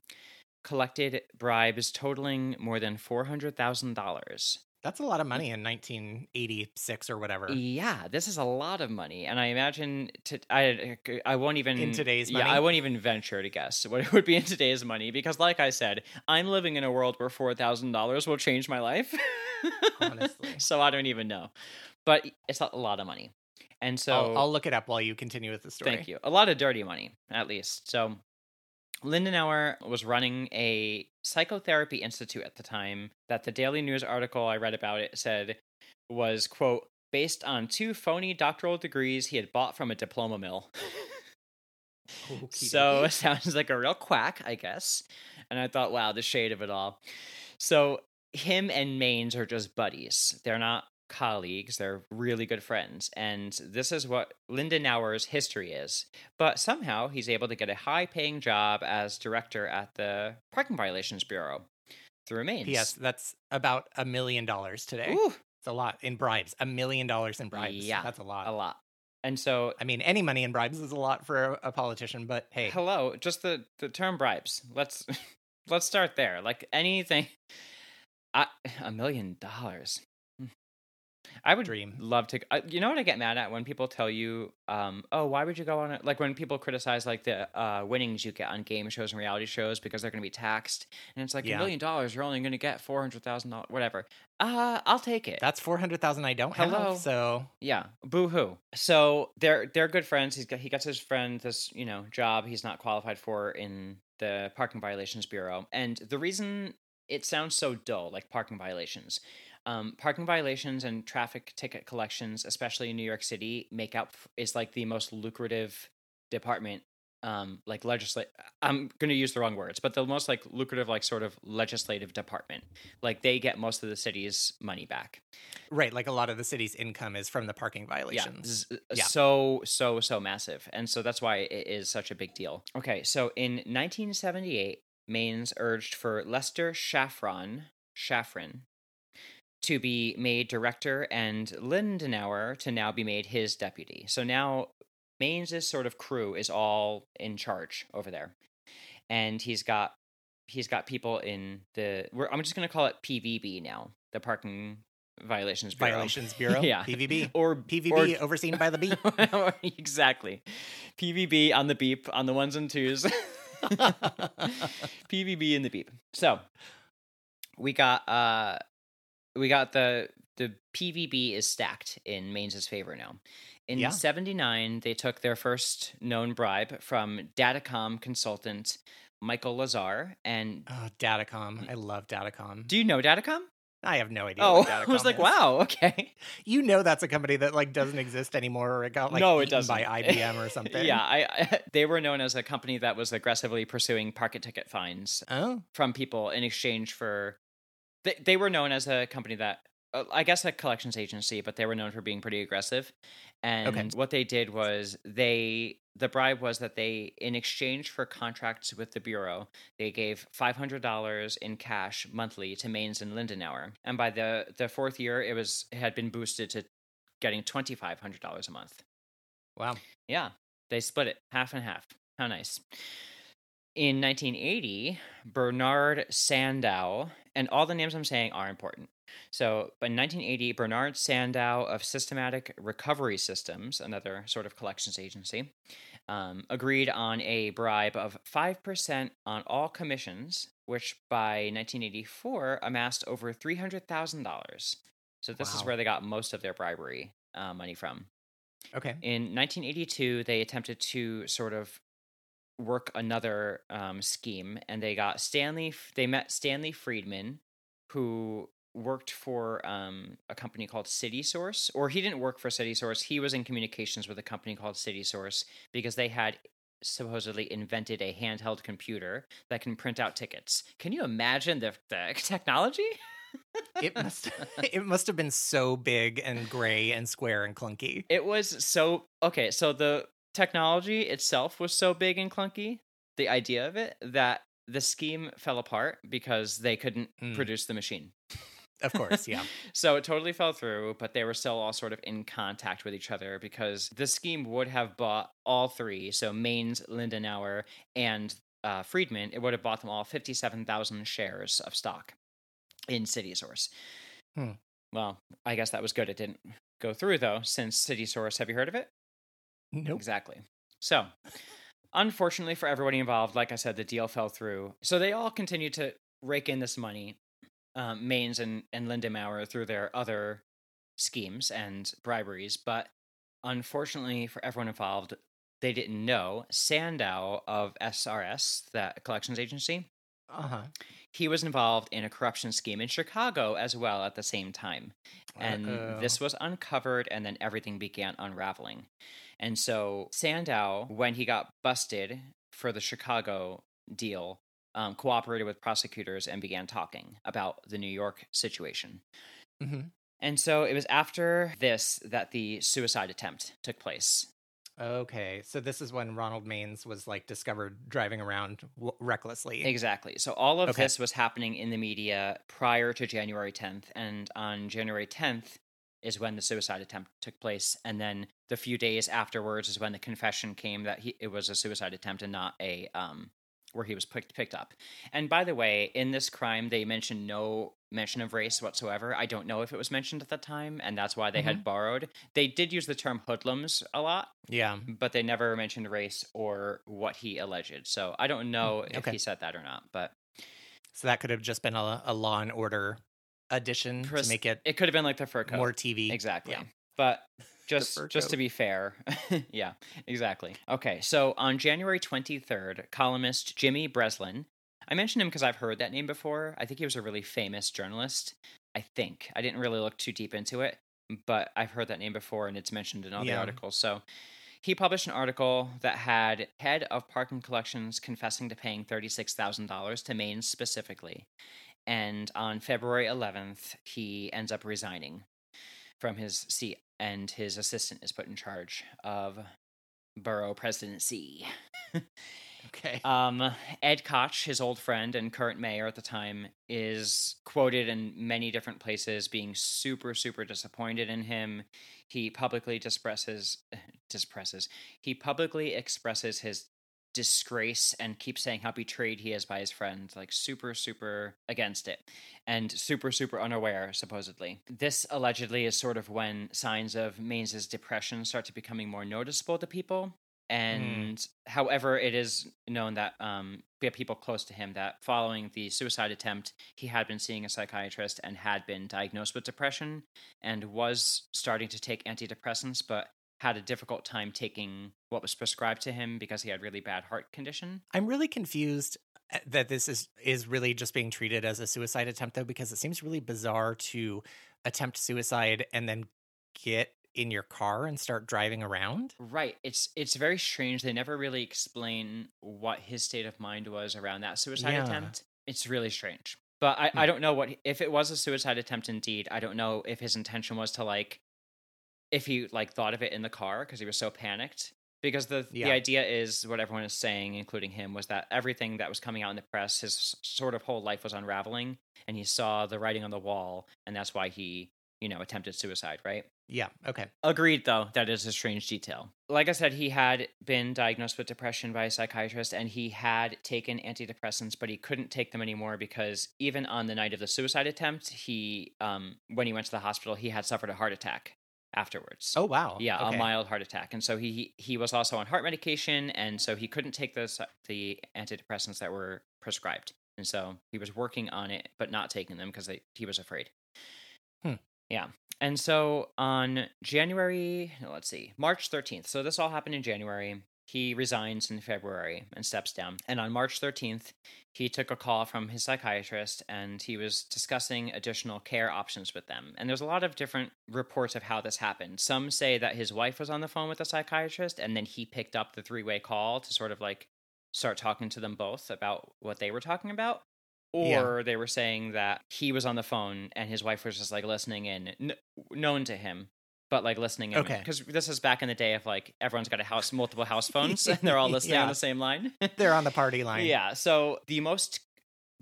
[SPEAKER 3] collected bribes totaling more than four hundred thousand dollars.
[SPEAKER 1] That's a lot of money in 1986 or whatever.
[SPEAKER 3] Yeah, this is a lot of money, and I imagine to I I won't even
[SPEAKER 1] In today's
[SPEAKER 3] Yeah. I won't even venture to guess what it would be in today's money because, like I said, I'm living in a world where four thousand dollars will change my life.
[SPEAKER 1] Honestly.
[SPEAKER 3] so I don't even know, but it's a lot of money, and so
[SPEAKER 1] I'll, I'll look it up while you continue with the story.
[SPEAKER 3] Thank you. A lot of dirty money, at least. So, Lindenauer was running a psychotherapy institute at the time that the Daily News article I read about it said was, quote, based on two phony doctoral degrees he had bought from a diploma mill. so it sounds like a real quack, I guess. And I thought, wow, the shade of it all. So him and Manes are just buddies. They're not colleagues, they're really good friends. And this is what Lindenauer's history is. But somehow he's able to get a high paying job as director at the Parking Violations Bureau through Manes.
[SPEAKER 1] Yes, That's about a million dollars today.
[SPEAKER 3] Ooh,
[SPEAKER 1] It's a lot in bribes. A million dollars in bribes.
[SPEAKER 3] Yeah,
[SPEAKER 1] That's a lot.
[SPEAKER 3] a lot. And so
[SPEAKER 1] I mean, any money in bribes is a lot for a, a politician, but hey,
[SPEAKER 3] hello just the the term bribes let's let's start there like anything I, a million dollars. I would
[SPEAKER 1] dream.
[SPEAKER 3] love to uh, you know what i get mad at when people tell you um oh why would you go on it like when people criticize like the uh winnings you get on game shows and reality shows because they're going to be taxed and it's like a
[SPEAKER 1] Yeah.
[SPEAKER 3] million dollars you're only going to get $400000 whatever uh i'll take it
[SPEAKER 1] That's 400,000 I don't
[SPEAKER 3] Hello.
[SPEAKER 1] have. So
[SPEAKER 3] yeah, boo hoo. So they're they're good friends. He's got he gets his friend this you know job he's not qualified for in the parking violations bureau. And the reason it sounds so dull, like parking violations, um, parking violations and traffic ticket collections, especially in New York City, make up is like the most lucrative department. Um, like legislate. I'm going to use the wrong words, but the most like lucrative, like sort of legislative department. Like they get most of the city's money back.
[SPEAKER 1] right, like a lot of the city's income is from the parking violations.
[SPEAKER 3] Yeah, z-
[SPEAKER 1] Yeah.
[SPEAKER 3] so so so massive, and so that's why it is such a big deal. Okay, so in 1978, Manes urged for Lester Shaffron Shaffrin to be made director, and Lindenauer to now be made his deputy. So now Manes' sort of crew is all in charge over there, and he's got he's got people in the. We're, I'm just gonna call it PVB now, the Parking Violations Bureau.
[SPEAKER 1] Violations Bureau,
[SPEAKER 3] yeah,
[SPEAKER 1] PVB.
[SPEAKER 3] or
[SPEAKER 1] PVB
[SPEAKER 3] or-
[SPEAKER 1] overseen by the beat.
[SPEAKER 3] exactly. PVB on the beep on the ones and twos. PVB in the beep. So we got uh we got the the PVB is stacked in Manes' favor now. In
[SPEAKER 1] Yeah.
[SPEAKER 3] 79, they took their first known bribe from Datacom consultant Michael Lazar. And
[SPEAKER 1] Oh, Datacom. I love Datacom.
[SPEAKER 3] do you know Datacom?
[SPEAKER 1] I have no idea.
[SPEAKER 3] Oh, I was like,
[SPEAKER 1] is.
[SPEAKER 3] wow, okay.
[SPEAKER 1] You know that's a company that like doesn't exist anymore or it got like
[SPEAKER 3] No, it doesn't.
[SPEAKER 1] by IBM or something.
[SPEAKER 3] Yeah, I, I they were known as a company that was aggressively pursuing parking ticket fines
[SPEAKER 1] Oh,
[SPEAKER 3] from people in exchange for. They they were known as a company that uh, I guess a collections agency, but they were known for being pretty aggressive. And what they did was they the bribe was that they in exchange for contracts with the bureau they gave five hundred dollars in cash monthly to Manes and Lindenauer, and by the the fourth year it was it had been boosted to getting twenty five hundred dollars a month.
[SPEAKER 1] wow.
[SPEAKER 3] Yeah, they split it half and half. How nice. In 1980, Bernard Sandow, and all the names I'm saying are important. So, but in 1980, Bernard Sandow of Systematic Recovery Systems, another sort of collections agency, um, agreed on a bribe of 5% on all commissions, which by 1984 amassed over $300,000. So, this is where they got most of their bribery uh, money from.
[SPEAKER 1] Okay.
[SPEAKER 3] In 1982, they attempted to sort of work another um, scheme, and they got Stanley. They met Stanley Friedman, who worked for um, a company called Citisource, or he didn't work for Citisource. He was in communications with a company called Citisource because they had supposedly invented a handheld computer that can print out tickets. Can you imagine the, the technology?
[SPEAKER 1] it must it must have been so big and gray and square and clunky.
[SPEAKER 3] It was so okay. So the technology itself was so big and clunky, the idea of it that the scheme fell apart because they couldn't
[SPEAKER 1] Mm.
[SPEAKER 3] produce the machine.
[SPEAKER 1] Of course, yeah.
[SPEAKER 3] So it totally fell through, but they were still all sort of in contact with each other because the scheme would have bought all three. So Manes, Lindenauer, and uh, Friedman, it would have bought them all 57,000 shares of stock in Citisource.
[SPEAKER 1] Hmm.
[SPEAKER 3] Well, I guess that was good. It didn't go through, though, since Citisource. Have you heard of it?
[SPEAKER 1] Nope.
[SPEAKER 3] Exactly. So, unfortunately for everybody involved, like I said, the deal fell through. So they all continued to rake in this money, um, Manes and, and Lindenauer, through their other schemes and briberies. But unfortunately for everyone involved, they didn't know Sandow of SRS, that collections agency,
[SPEAKER 1] Uh-huh.
[SPEAKER 3] he was involved in a corruption scheme in Chicago as well at the same time. And
[SPEAKER 1] Uh-oh.
[SPEAKER 3] this was uncovered, and then everything began unraveling. And so Sandow, when he got busted for the Chicago deal, um, cooperated with prosecutors and began talking about the New York situation.
[SPEAKER 1] Mhm.
[SPEAKER 3] And so it was after this that the suicide attempt took place.
[SPEAKER 1] Okay, so this is when Ronald Manes was like discovered driving around w- recklessly.
[SPEAKER 3] Exactly. So all of
[SPEAKER 1] Okay.
[SPEAKER 3] this was happening in the media prior to January 10th, and on January 10th is when the suicide attempt took place, and then the few days afterwards is when the confession came that he, it was a suicide attempt and not a um where he was picked picked up. And by the way, in this crime, they mentioned no mention of race whatsoever. I don't know if it was mentioned at the time, and that's why they had borrowed. They did use the term hoodlums a lot,
[SPEAKER 1] Yeah.
[SPEAKER 3] but they never mentioned race or what he alleged. So I don't know if he said that or not, but
[SPEAKER 1] So that could have just been a, a Law and Order addition
[SPEAKER 3] pres-
[SPEAKER 1] to make it,
[SPEAKER 3] it could have been like the fur coat.
[SPEAKER 1] more TV.
[SPEAKER 3] exactly.
[SPEAKER 1] Yeah.
[SPEAKER 3] But just just to be fair, yeah, exactly. Okay, so on January 23rd, columnist Jimmy Breslin, I mentioned him because I've heard that name before. I think he was a really famous journalist. I think I didn't really look too deep into it, but I've heard that name before, and it's mentioned in all the articles. So he published an article that had head of parking collections confessing to paying $36,000 to Manes specifically. And on February 11th, he ends up resigning from his seat, and his assistant is put in charge of borough presidency.
[SPEAKER 1] Okay.
[SPEAKER 3] Um, Ed Koch, his old friend and current mayor at the time, is quoted in many different places being super, super disappointed in him. He publicly expresses, dispresses, he publicly expresses his disgrace and keeps saying how betrayed he is by his friend, like super, super against it and super, super unaware, supposedly. This allegedly is sort of when signs of Manes's depression start to becoming more noticeable to people. And however, it is known that um, we have people close to him that following the suicide attempt, he had been seeing a psychiatrist and had been diagnosed with depression and was starting to take antidepressants, but had a difficult time taking what was prescribed to him because he had really bad heart condition.
[SPEAKER 1] I'm really confused uh, that this is is really just being treated as a suicide attempt though because it seems really bizarre to attempt suicide and then get in your car and start driving around.
[SPEAKER 3] Right. It's it's very strange. They never really explain what his state of mind was around that suicide
[SPEAKER 1] Yeah.
[SPEAKER 3] attempt. It's really strange. But I, I don't know what if it was a suicide attempt indeed. I don't know if his intention was to like if he like thought of it in the car because he was so panicked. Because the
[SPEAKER 1] Yeah.
[SPEAKER 3] the idea is what everyone is saying, including him, was that everything that was coming out in the press, his sort of whole life was unraveling, and he saw the writing on the wall, and that's why he, you know, attempted suicide. Right.
[SPEAKER 1] Yeah, okay.
[SPEAKER 3] Agreed, though, that is a strange detail. Like I said, he had been diagnosed with depression by a psychiatrist and he had taken antidepressants, but he couldn't take them anymore because even on the night of the suicide attempt, he, um, when he went to the hospital, he had suffered a heart attack afterwards.
[SPEAKER 1] Oh wow.
[SPEAKER 3] Yeah,
[SPEAKER 1] okay.
[SPEAKER 3] a mild heart attack, and so he he was also on heart medication, and so he couldn't take the the antidepressants that were prescribed, and so he was working on it but not taking them because he was afraid.
[SPEAKER 1] Hmm.
[SPEAKER 3] Yeah, and so on January, let's see, March thirteenth. So this all happened in January. He resigns in February and steps down. And on March 13th, he took a call from his psychiatrist and he was discussing additional care options with them. And there's a lot of different reports of how this happened. Some say that his wife was on the phone with the psychiatrist and then he picked up the three way call to sort of like start talking to them both about what they were talking about. Or
[SPEAKER 1] Yeah.
[SPEAKER 3] they were saying that he was on the phone and his wife was just like listening in, kn- known to him, but like listening in.
[SPEAKER 1] Okay.
[SPEAKER 3] Because this is back in the day of like everyone's got a house, multiple house phones, and they're all listening on the same line.
[SPEAKER 1] They're on the party line.
[SPEAKER 3] Yeah. So the most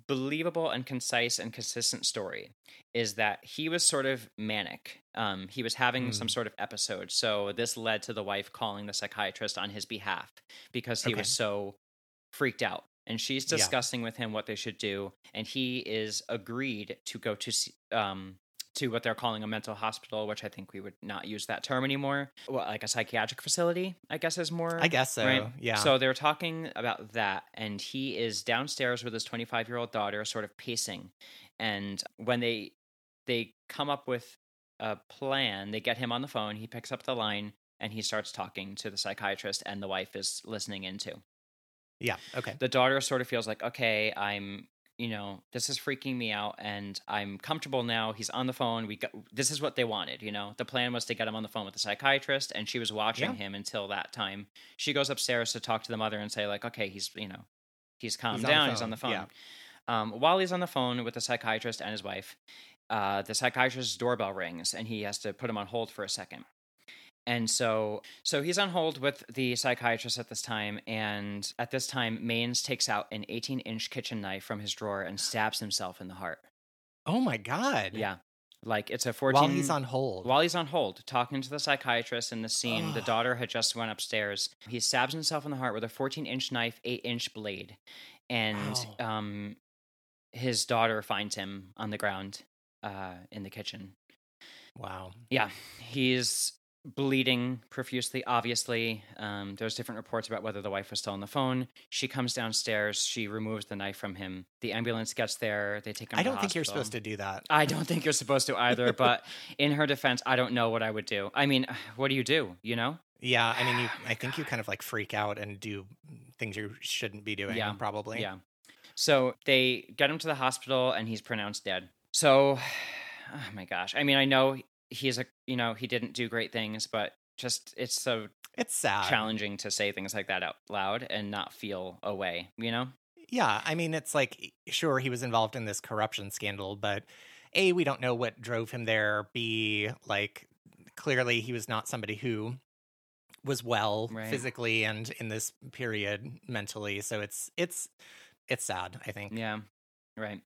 [SPEAKER 3] believable and concise and consistent story is that he was sort of manic. Um, he was having some
[SPEAKER 1] Mm.
[SPEAKER 3] sort of episode. So this led to the wife calling the psychiatrist on his behalf because he
[SPEAKER 1] Okay.
[SPEAKER 3] was so freaked out. And she's
[SPEAKER 1] Yeah.
[SPEAKER 3] discussing with him what they should do, and he is agreed to go to um to what they're calling a mental hospital, which I think we would not use that term anymore. Well, like a psychiatric facility, I guess is more
[SPEAKER 1] I guess so.
[SPEAKER 3] Right.
[SPEAKER 1] Yeah.
[SPEAKER 3] So they're talking about that, and he is downstairs with his 25 year old daughter, sort of pacing. And when they they come up with a plan, they get him on the phone. He picks up the line and he starts talking to the psychiatrist, and the wife is listening in into.
[SPEAKER 1] yeah. Okay.
[SPEAKER 3] The daughter sort of feels like, okay, I'm. You know, this is freaking me out, and I'm comfortable now. He's on the phone. We got this is what they wanted. You know, the plan was to get him on the phone with the psychiatrist, and she was watching
[SPEAKER 1] Yeah.
[SPEAKER 3] him until that time. She goes upstairs to talk to the mother and say, like, okay, he's you know, he's calmed
[SPEAKER 1] He's on
[SPEAKER 3] down. He's on the
[SPEAKER 1] phone,
[SPEAKER 3] phone.
[SPEAKER 1] yeah.
[SPEAKER 3] Um, while he's on the phone with the psychiatrist and his wife, uh, the psychiatrist's doorbell rings, and he has to put him on hold for a second. And so, so he's on hold with the psychiatrist at this time, and at this time, Manes takes out an 18-inch kitchen knife from his drawer and stabs himself in the heart.
[SPEAKER 1] Oh my god.
[SPEAKER 3] Yeah, like it's a 14.
[SPEAKER 1] While he's on hold.
[SPEAKER 3] While he's on hold, talking to the psychiatrist in the scene, the daughter had just went upstairs. He stabs himself in the heart with a 14-inch knife, 8-inch blade, and
[SPEAKER 1] Wow.
[SPEAKER 3] um, his daughter finds him on the ground uh, in the kitchen.
[SPEAKER 1] wow.
[SPEAKER 3] Yeah, he's bleeding profusely, obviously. Um, there's different reports about whether the wife was still on the phone. She comes downstairs, she removes the knife from him. The ambulance gets there, they take him
[SPEAKER 1] I don't think you're supposed to do that.
[SPEAKER 3] I don't think you're supposed to either, but in her defense, I don't know what I would do. I mean, what do you do, you know?
[SPEAKER 1] Yeah, I mean, you. I think you kind of like freak out and do things you shouldn't be doing.
[SPEAKER 3] Yeah,
[SPEAKER 1] probably.
[SPEAKER 3] Yeah. So they get him to the hospital and he's pronounced dead. So, oh my gosh. I mean, I know he's a, you know, he didn't do great things, but just it's so
[SPEAKER 1] It's sad.
[SPEAKER 3] challenging to say things like that out loud and not feel a way, you know?
[SPEAKER 1] Yeah, I mean, it's like sure he was involved in this corruption scandal, but a we don't know what drove him there. B like clearly he was not somebody who was well
[SPEAKER 3] Right.
[SPEAKER 1] physically and in this period mentally. So it's it's it's sad. I think.
[SPEAKER 3] Yeah. Right.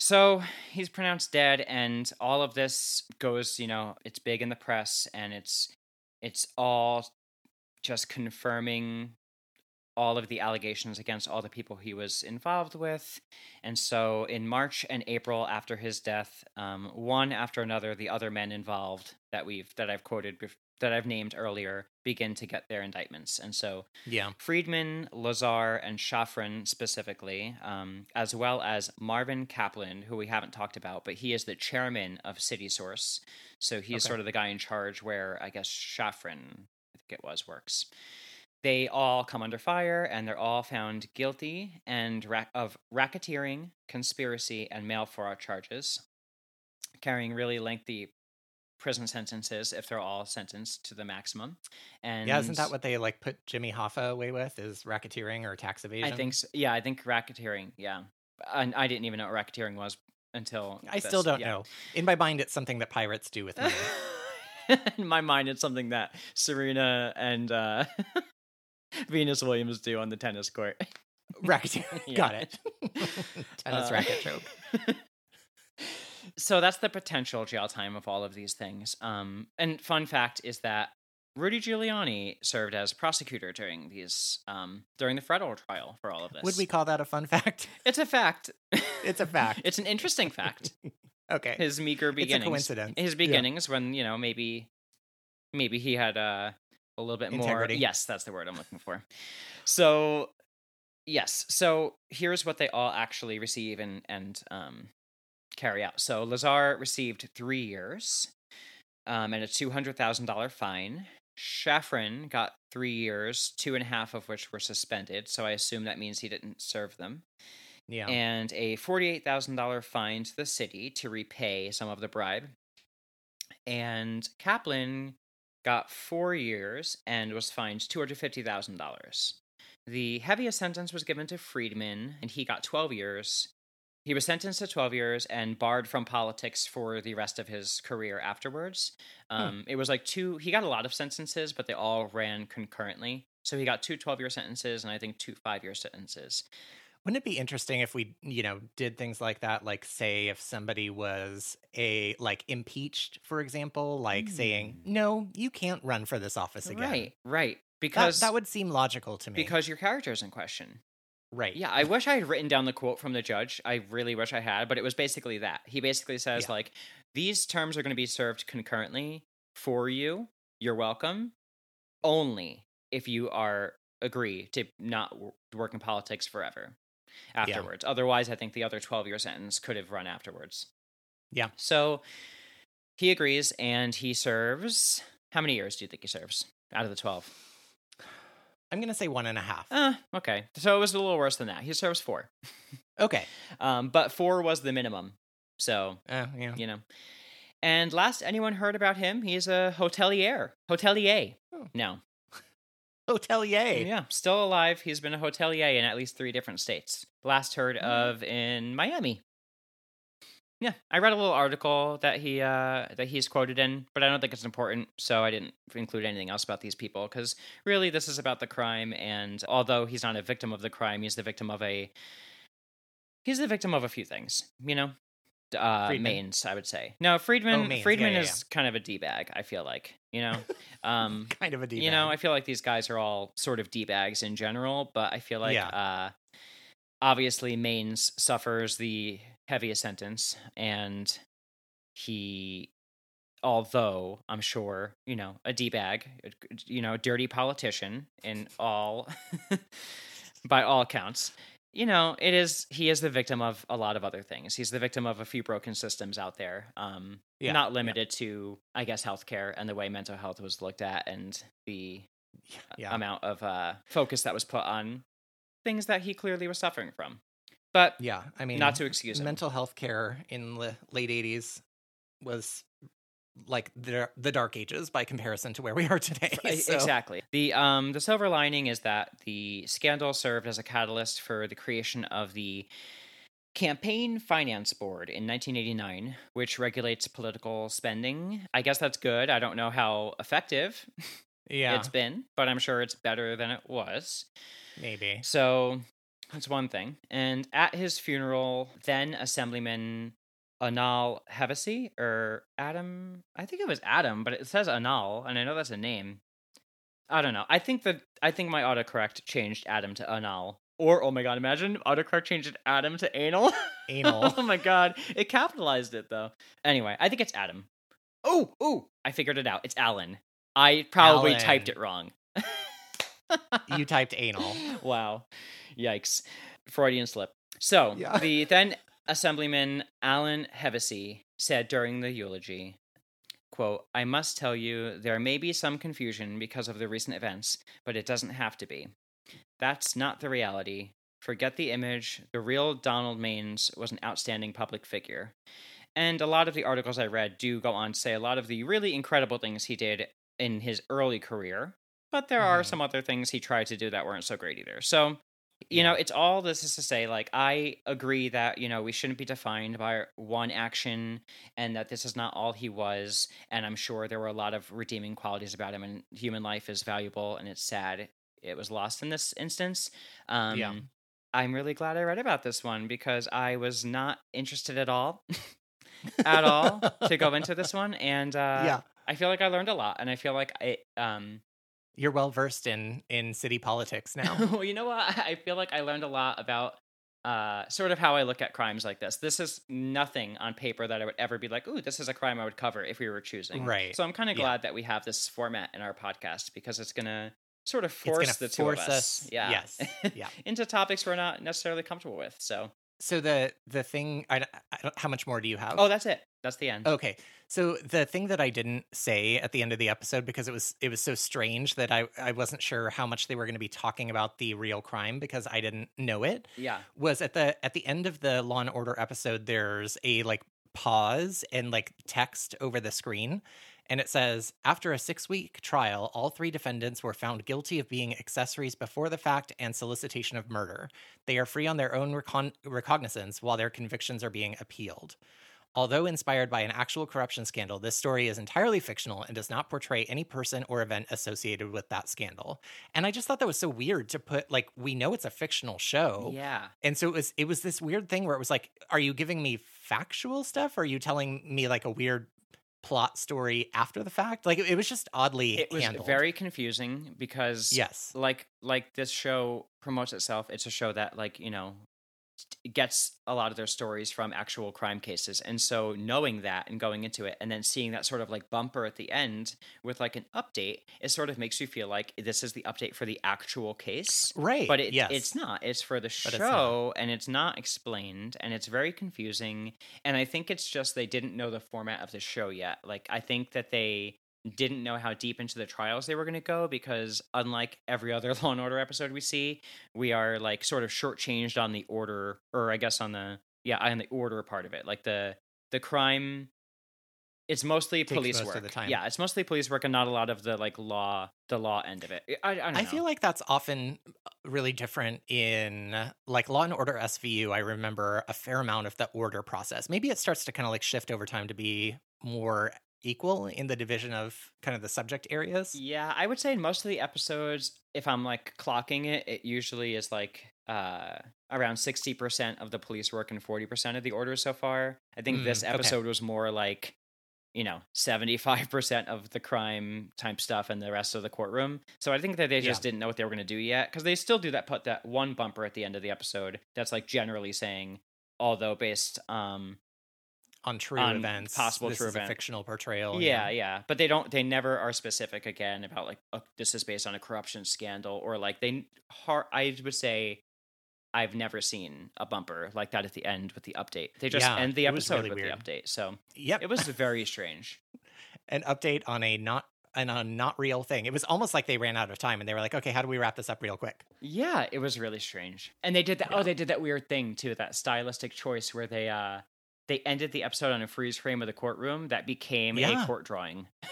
[SPEAKER 3] So he's pronounced dead, and all of this goes, you know, it's big in the press, and it's it's all just confirming all of the allegations against all the people he was involved with. And so in March and April after his death, um, one after another, the other men involved that we've that I've quoted that I've named earlier begin to get their indictments. And so
[SPEAKER 1] Yeah.
[SPEAKER 3] Friedman, Lazar, and Shafran specifically, um, as well as Marvin Kaplan, who we haven't talked about, but he is the chairman of Citisource. So he's
[SPEAKER 1] Okay.
[SPEAKER 3] sort of the guy in charge where I guess Shafran, I think it was, works. They all come under fire and they're all found guilty and ra- of racketeering, conspiracy, and mail fraud charges, carrying really lengthy prison sentences if they're all sentenced to the maximum. And
[SPEAKER 1] Yeah, isn't that what they like put Jimmy Hoffa away with? Is racketeering or tax evasion?
[SPEAKER 3] I think so. Yeah, I think racketeering. Yeah, and I didn't even know what racketeering was until
[SPEAKER 1] I still don't
[SPEAKER 3] yeah.
[SPEAKER 1] know. In my mind, it's something that pirates do with me.
[SPEAKER 3] In my mind, it's something that Serena and uh, Venus Williams do on the tennis court.
[SPEAKER 1] Racketeering. Got it. Tennis
[SPEAKER 3] Uh,
[SPEAKER 1] racket joke.
[SPEAKER 3] So that's the potential jail time of all of these things. Um, and fun fact is that Rudy Giuliani served as prosecutor during these um, during the Federal trial for all of this.
[SPEAKER 1] Would we call that a fun fact?
[SPEAKER 3] It's a fact.
[SPEAKER 1] It's a fact.
[SPEAKER 3] it's an interesting fact.
[SPEAKER 1] Okay.
[SPEAKER 3] his meager beginnings.
[SPEAKER 1] coincidence.
[SPEAKER 3] His
[SPEAKER 1] Yeah.
[SPEAKER 3] beginnings when you know maybe maybe he had uh, a little bit
[SPEAKER 1] Integrity.
[SPEAKER 3] more. Yes, that's the word I'm looking for. So yes, so here's what they all actually receive and and um, carry out. So Lazar received three years um, and a two hundred thousand dollar fine. Shafran got three years, two and a half of which were suspended. So I assume that means he didn't serve them.
[SPEAKER 1] Yeah.
[SPEAKER 3] And a $48,000 fine to the city to repay some of the bribe. And Kaplan got four years and was fined $250,000. The heaviest sentence was given to Friedman, and he got 12 years. He was sentenced to 12 years and barred from politics for the rest of his career afterwards. Um, It was like two, he got a lot of sentences, but they all ran concurrently. So he got two 12 year sentences and I think two five year sentences.
[SPEAKER 1] Wouldn't it be interesting if we, you know, did things like that? Like, say, if somebody was a like impeached, for example, like saying, "No, you can't run for this office again."
[SPEAKER 3] Right, right.
[SPEAKER 1] That,
[SPEAKER 3] Because
[SPEAKER 1] that would seem logical to me.
[SPEAKER 3] because your character is in question.
[SPEAKER 1] Right,
[SPEAKER 3] Yeah, I wish I had written down the quote from the judge. I really wish I had, but it was basically that. He basically says
[SPEAKER 1] Yeah.
[SPEAKER 3] like these terms are going to be served concurrently for you. You're welcome. Only if you are agree to not work in politics forever afterwards. Otherwise, I think the other 12 year sentence could have run afterwards.
[SPEAKER 1] Yeah.
[SPEAKER 3] So he agrees and he serves how many years do you think he serves out of the 12?
[SPEAKER 1] I'm gonna say one and a half.
[SPEAKER 3] Uh, okay. So it was a little worse than that. He serves 4.
[SPEAKER 1] okay,
[SPEAKER 3] Um, but four was the minimum. So,
[SPEAKER 1] uh, yeah.
[SPEAKER 3] you know. And last anyone heard about him, he's a hotelier. Hotelier.
[SPEAKER 1] Oh.
[SPEAKER 3] No.
[SPEAKER 1] Hotelier.
[SPEAKER 3] Yeah, still alive. He's been a hotelier in at least three different states. Last heard
[SPEAKER 1] Mm.
[SPEAKER 3] of in Miami. Yeah, I read a little article that he uh that he's quoted in, but I don't think it's important, so I didn't include anything else about these people because really this is about the crime and although he's not a victim of the crime, he's the victim of a he's the victim of a few things, you know. Uh
[SPEAKER 1] Friedman.
[SPEAKER 3] Manes, I would say. No, Friedman
[SPEAKER 1] Oh.
[SPEAKER 3] Friedman
[SPEAKER 1] Yeah, yeah,
[SPEAKER 3] is kind of a D bag, I feel like, you know. Um
[SPEAKER 1] Kind of a D.
[SPEAKER 3] you know, I feel like these guys are all sort of d bags in general, but I feel like
[SPEAKER 1] Yeah.
[SPEAKER 3] uh, obviously Manes suffers the heaviest sentence, and he, although I'm sure you know a d bag, you know, dirty politician in all, by all accounts. You know, it is he is the victim of a lot of other things. He's the victim of a few broken systems out there. Um,
[SPEAKER 1] Yeah,
[SPEAKER 3] not
[SPEAKER 1] yeah.
[SPEAKER 3] limited to, I guess, healthcare and the way mental health was looked at and the
[SPEAKER 1] yeah.
[SPEAKER 3] amount of uh, focus that was put on things that he clearly was suffering from. But
[SPEAKER 1] yeah, I mean,
[SPEAKER 3] not to excuse him.
[SPEAKER 1] mental health care in the late 80s was like the the dark ages by comparison to where we are today. So-
[SPEAKER 3] Exactly. The um the silver lining is that the scandal served as a catalyst for the creation of the Campaign Finance Board in 1989, which regulates political spending. I guess that's good. I don't know how effective
[SPEAKER 1] Yeah,
[SPEAKER 3] it's been, but I'm sure it's better than it was.
[SPEAKER 1] maybe.
[SPEAKER 3] So that's one thing. And at his funeral, then Assemblyman Anal Hevesi, or Adam, I think it was Adam, but it says Anal, and I know that's a name. I don't know. I think that I think my autocorrect changed Adam to Anal. Or oh my god, imagine autocorrect changed Adam to anal.
[SPEAKER 1] Anal.
[SPEAKER 3] oh my god. It capitalized it though. Anyway, I think it's Adam. Oh, oh, I figured it out. It's Alan. I probably
[SPEAKER 1] Alan.
[SPEAKER 3] typed it wrong.
[SPEAKER 1] you typed anal.
[SPEAKER 3] wow. Yikes. Freudian slip. So,
[SPEAKER 1] Yeah.
[SPEAKER 3] the then Assemblyman Alan Hevesi said during the eulogy, quote, I must tell you, there may be some confusion because of the recent events, but it doesn't have to be. That's not the reality. Forget the image. The real Donald Manes was an outstanding public figure. And a lot of the articles I read do go on to say a lot of the really incredible things he did in his early career, but there are
[SPEAKER 1] Mhm.
[SPEAKER 3] some other things he tried to do that weren't so great either. So, you know, it's all this is to say, like, I agree that, you know, we shouldn't be defined by one action and that this is not all he was. And I'm sure there were a lot of redeeming qualities about him, and human life is valuable and it's sad it was lost in this instance. Um,
[SPEAKER 1] Yeah.
[SPEAKER 3] I'm really glad I read about this one because I was not interested at all, at all, to go into this one. And uh,
[SPEAKER 1] yeah,
[SPEAKER 3] I feel like I learned a lot, and I feel like I um
[SPEAKER 1] you're well versed in in city politics now.
[SPEAKER 3] well, you know what? I feel like I learned a lot about uh sort of how I look at crimes like this. This is nothing on paper that I would ever be like, "Ooh, this is a crime I would cover if we were choosing."
[SPEAKER 1] Right.
[SPEAKER 3] So I'm kind of
[SPEAKER 1] Yeah.
[SPEAKER 3] glad that we have this format in our podcast because it's going to sort of
[SPEAKER 1] gonna
[SPEAKER 3] force the two of us,
[SPEAKER 1] us-
[SPEAKER 3] yeah,
[SPEAKER 1] yes, yeah.
[SPEAKER 3] into topics we're not necessarily comfortable with. So
[SPEAKER 1] So the the thing I, I don't how much more do you oh, have?
[SPEAKER 3] Oh, that's it. That's the end.
[SPEAKER 1] Okay. So the thing that I didn't say at the end of the episode because it was it was so strange that I I wasn't sure how much they were going to be talking about the real crime because I didn't know it
[SPEAKER 3] Yeah.
[SPEAKER 1] was at the at the end of the Law and Order episode there's a like pause and like text over the screen and it says after a 6-week trial all three defendants were found guilty of being accessories before the fact and solicitation of murder. They are free on their own recon- recognizance while their convictions are being appealed. Although inspired by an actual corruption scandal, this story is entirely fictional and does not portray any person or event associated with that scandal. And I just thought that was so weird to put like we know it's a fictional show.
[SPEAKER 3] Yeah.
[SPEAKER 1] And so it was it was this weird thing where it was like, are you giving me factual stuff? Or are you telling me like a weird plot story after the fact? Like it, it was just oddly
[SPEAKER 3] It was
[SPEAKER 1] handled.
[SPEAKER 3] very confusing because
[SPEAKER 1] yes.
[SPEAKER 3] like like this show promotes itself. It's a show that like, you know, gets a lot of their stories from actual crime cases. And so knowing that and going into it and then seeing that sort of like bumper at the end with like an update, it sort of makes you feel like this is the update for the actual case.
[SPEAKER 1] Right.
[SPEAKER 3] But it,
[SPEAKER 1] yes.
[SPEAKER 3] it's not. It's for the
[SPEAKER 1] But it's
[SPEAKER 3] show, and it's not explained, and it's very confusing. And I think it's just they didn't know the format of the show yet. Like I think that they didn't know how deep into the trials they were going to go because unlike every other Law and Order episode we see, we are like sort of shortchanged on the order, or I guess on the yeah on the order part of it. Like the the crime, it's mostly
[SPEAKER 1] Takes
[SPEAKER 3] police
[SPEAKER 1] most
[SPEAKER 3] work.
[SPEAKER 1] the time.
[SPEAKER 3] Yeah, it's mostly police work and not a lot of the like law the law end of it. I, I, don't
[SPEAKER 1] I feel like that's often uh, really different in like Law and Order SVU. I remember a fair amount of the order process. Maybe it starts to kind of like shift over time to be more equal in the division of kind of the subject areas.
[SPEAKER 3] Yeah, I would say in most of the episodes, if I'm like clocking it, it usually is like uh around 60% of the police work and 40% of the orders so far. I think
[SPEAKER 1] Mm,
[SPEAKER 3] this
[SPEAKER 1] okay.
[SPEAKER 3] episode was more like you know, 75% of the crime type stuff and the rest of the courtroom. So I think that they just
[SPEAKER 1] Yeah.
[SPEAKER 3] didn't know what they were going to do yet cuz they still do that put that one bumper at the end of the episode that's like generally saying although based um
[SPEAKER 1] on true
[SPEAKER 3] on
[SPEAKER 1] events,
[SPEAKER 3] possible
[SPEAKER 1] this
[SPEAKER 3] true
[SPEAKER 1] is a
[SPEAKER 3] event.
[SPEAKER 1] fictional portrayal.
[SPEAKER 3] yeah, yeah, but they don't. They never are specific again about like oh, this is based on a corruption scandal or like they. Har- I would say I've never seen a bumper like that at the end with the update. They just
[SPEAKER 1] Yeah,
[SPEAKER 3] end the episode
[SPEAKER 1] really
[SPEAKER 3] with
[SPEAKER 1] weird.
[SPEAKER 3] the update. So
[SPEAKER 1] Yep.
[SPEAKER 3] it was very strange.
[SPEAKER 1] an update on a not on a not real thing. It was almost like they ran out of time and they were like, okay, how do we wrap this up real quick?
[SPEAKER 3] Yeah, it was really strange. And they did that.
[SPEAKER 1] Yeah.
[SPEAKER 3] Oh, they did that weird thing too. That stylistic choice where they uh they ended the episode on a freeze frame of the courtroom that became
[SPEAKER 1] Yeah.
[SPEAKER 3] a court drawing.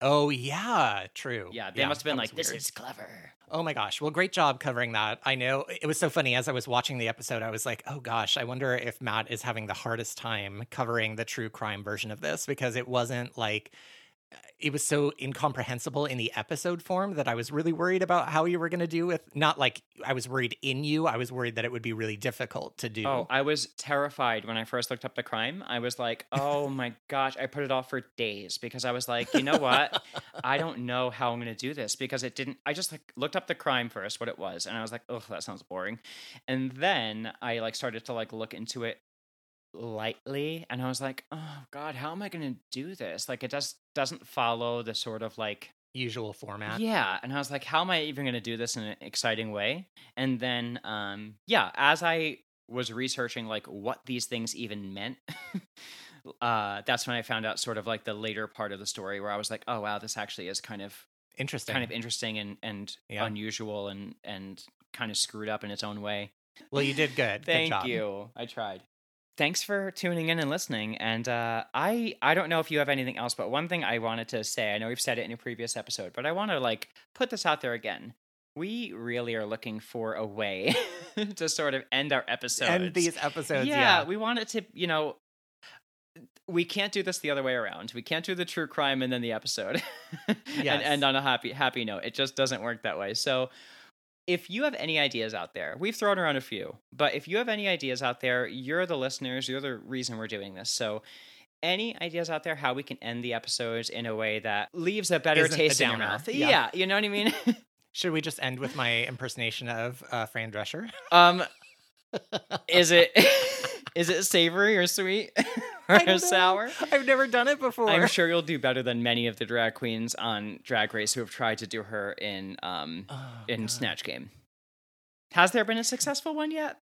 [SPEAKER 1] Oh yeah, true.
[SPEAKER 3] Yeah, they must have been like, "This
[SPEAKER 1] weird.
[SPEAKER 3] is clever."
[SPEAKER 1] Oh my gosh. Well, great job covering that. I know it was so funny as I was watching the episode. I was like, oh gosh, I wonder if Matt is having the hardest time covering the true crime version of this because it wasn't like it was so incomprehensible in the episode form that I was really worried about how you were going to do with not like I was worried in you. I was worried that it would be really difficult to do.
[SPEAKER 3] Oh, I was terrified when I first looked up the crime. I was like, oh my gosh, I put it off for days because I was like, you know what? I don't know how I'm going to do this because it didn't. I just like looked up the crime first, what it was, and I was like, oh, that sounds boring. And then I like started to like look into it lightly, and I was like, oh god, how am I going to do this? Like, it just doesn't follow the sort of like
[SPEAKER 1] Usual format.
[SPEAKER 3] yeah, and I was like, how am I even going to do this in an exciting way? And then, um, yeah, as I was researching like what these things even meant, uh, that's when I found out sort of like the later part of the story where I was like, oh wow, this actually is kind of
[SPEAKER 1] Interesting.
[SPEAKER 3] kind of interesting and and
[SPEAKER 1] Yeah.
[SPEAKER 3] unusual and and kind of screwed up in its own way.
[SPEAKER 1] well, you did good. good
[SPEAKER 3] Thank
[SPEAKER 1] job.
[SPEAKER 3] you. I tried. Thanks for tuning in and listening. And uh, I I don't know if you have anything else, but one thing I wanted to say, I know we've said it in a previous episode, but I want to like put this out there again. We really are looking for a way to sort of end our episodes.
[SPEAKER 1] And these episodes,
[SPEAKER 3] yeah,
[SPEAKER 1] yeah.
[SPEAKER 3] we want it to, you know, we can't do this the other way around. We can't do the true crime and then the episode and end on a happy happy note. It just doesn't work that way. So if you have any ideas out there, we've thrown around a few, but if you have any ideas out there, you're the listeners, you're the reason we're doing this. So any ideas out there how we can end the episodes in a way that leaves a better
[SPEAKER 1] Isn't a
[SPEAKER 3] taste in your mouth?
[SPEAKER 1] Yeah.
[SPEAKER 3] Yeah. you know what I mean?
[SPEAKER 1] Should we just end with my impersonation of uh, Fran Drescher?
[SPEAKER 3] um is it is it savory or sweet or
[SPEAKER 1] don't
[SPEAKER 3] sour?
[SPEAKER 1] I've never done it before.
[SPEAKER 3] I'm sure you'll do better than many of the drag queens on Drag Race who have tried to do her in um
[SPEAKER 1] Oh,
[SPEAKER 3] in
[SPEAKER 1] God.
[SPEAKER 3] Snatch Game. Has there been a successful one yet?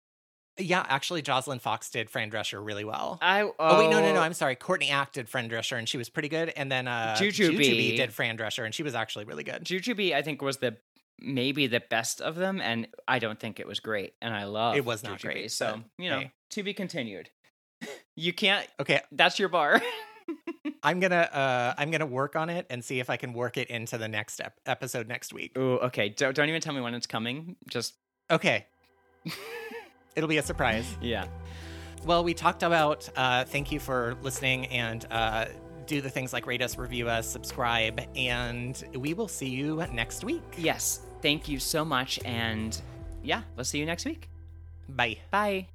[SPEAKER 1] Yeah, actually, Jocelyn Fox did Fran Drescher really well.
[SPEAKER 3] I oh,
[SPEAKER 1] Oh, wait, no, no, no. I'm sorry. Courtney Act did Fran Drescher, and she was pretty good. And then uh,
[SPEAKER 3] Jujubee.
[SPEAKER 1] did Fran Drescher, and she was actually really good.
[SPEAKER 3] Jujubee, I think, was the maybe the best of them, and I don't think it was great. And I love
[SPEAKER 1] It was not great,
[SPEAKER 3] So you know,
[SPEAKER 1] hey.
[SPEAKER 3] to be continued. you can't.
[SPEAKER 1] Okay,
[SPEAKER 3] That's your bar.
[SPEAKER 1] I'm gonna uh, I'm gonna work on it and see if I can work it into the next ep- episode next week.
[SPEAKER 3] Ooh, okay. Don't don't even tell me when it's coming. Just
[SPEAKER 1] Okay, it'll be a surprise.
[SPEAKER 3] yeah.
[SPEAKER 1] Well, we talked about uh, thank you for listening and uh, do the things like rate us, review us, subscribe, and we will see you next week.
[SPEAKER 3] Yes. Thank you so much, and yeah, we'll see you next week.
[SPEAKER 1] Bye.
[SPEAKER 3] Bye.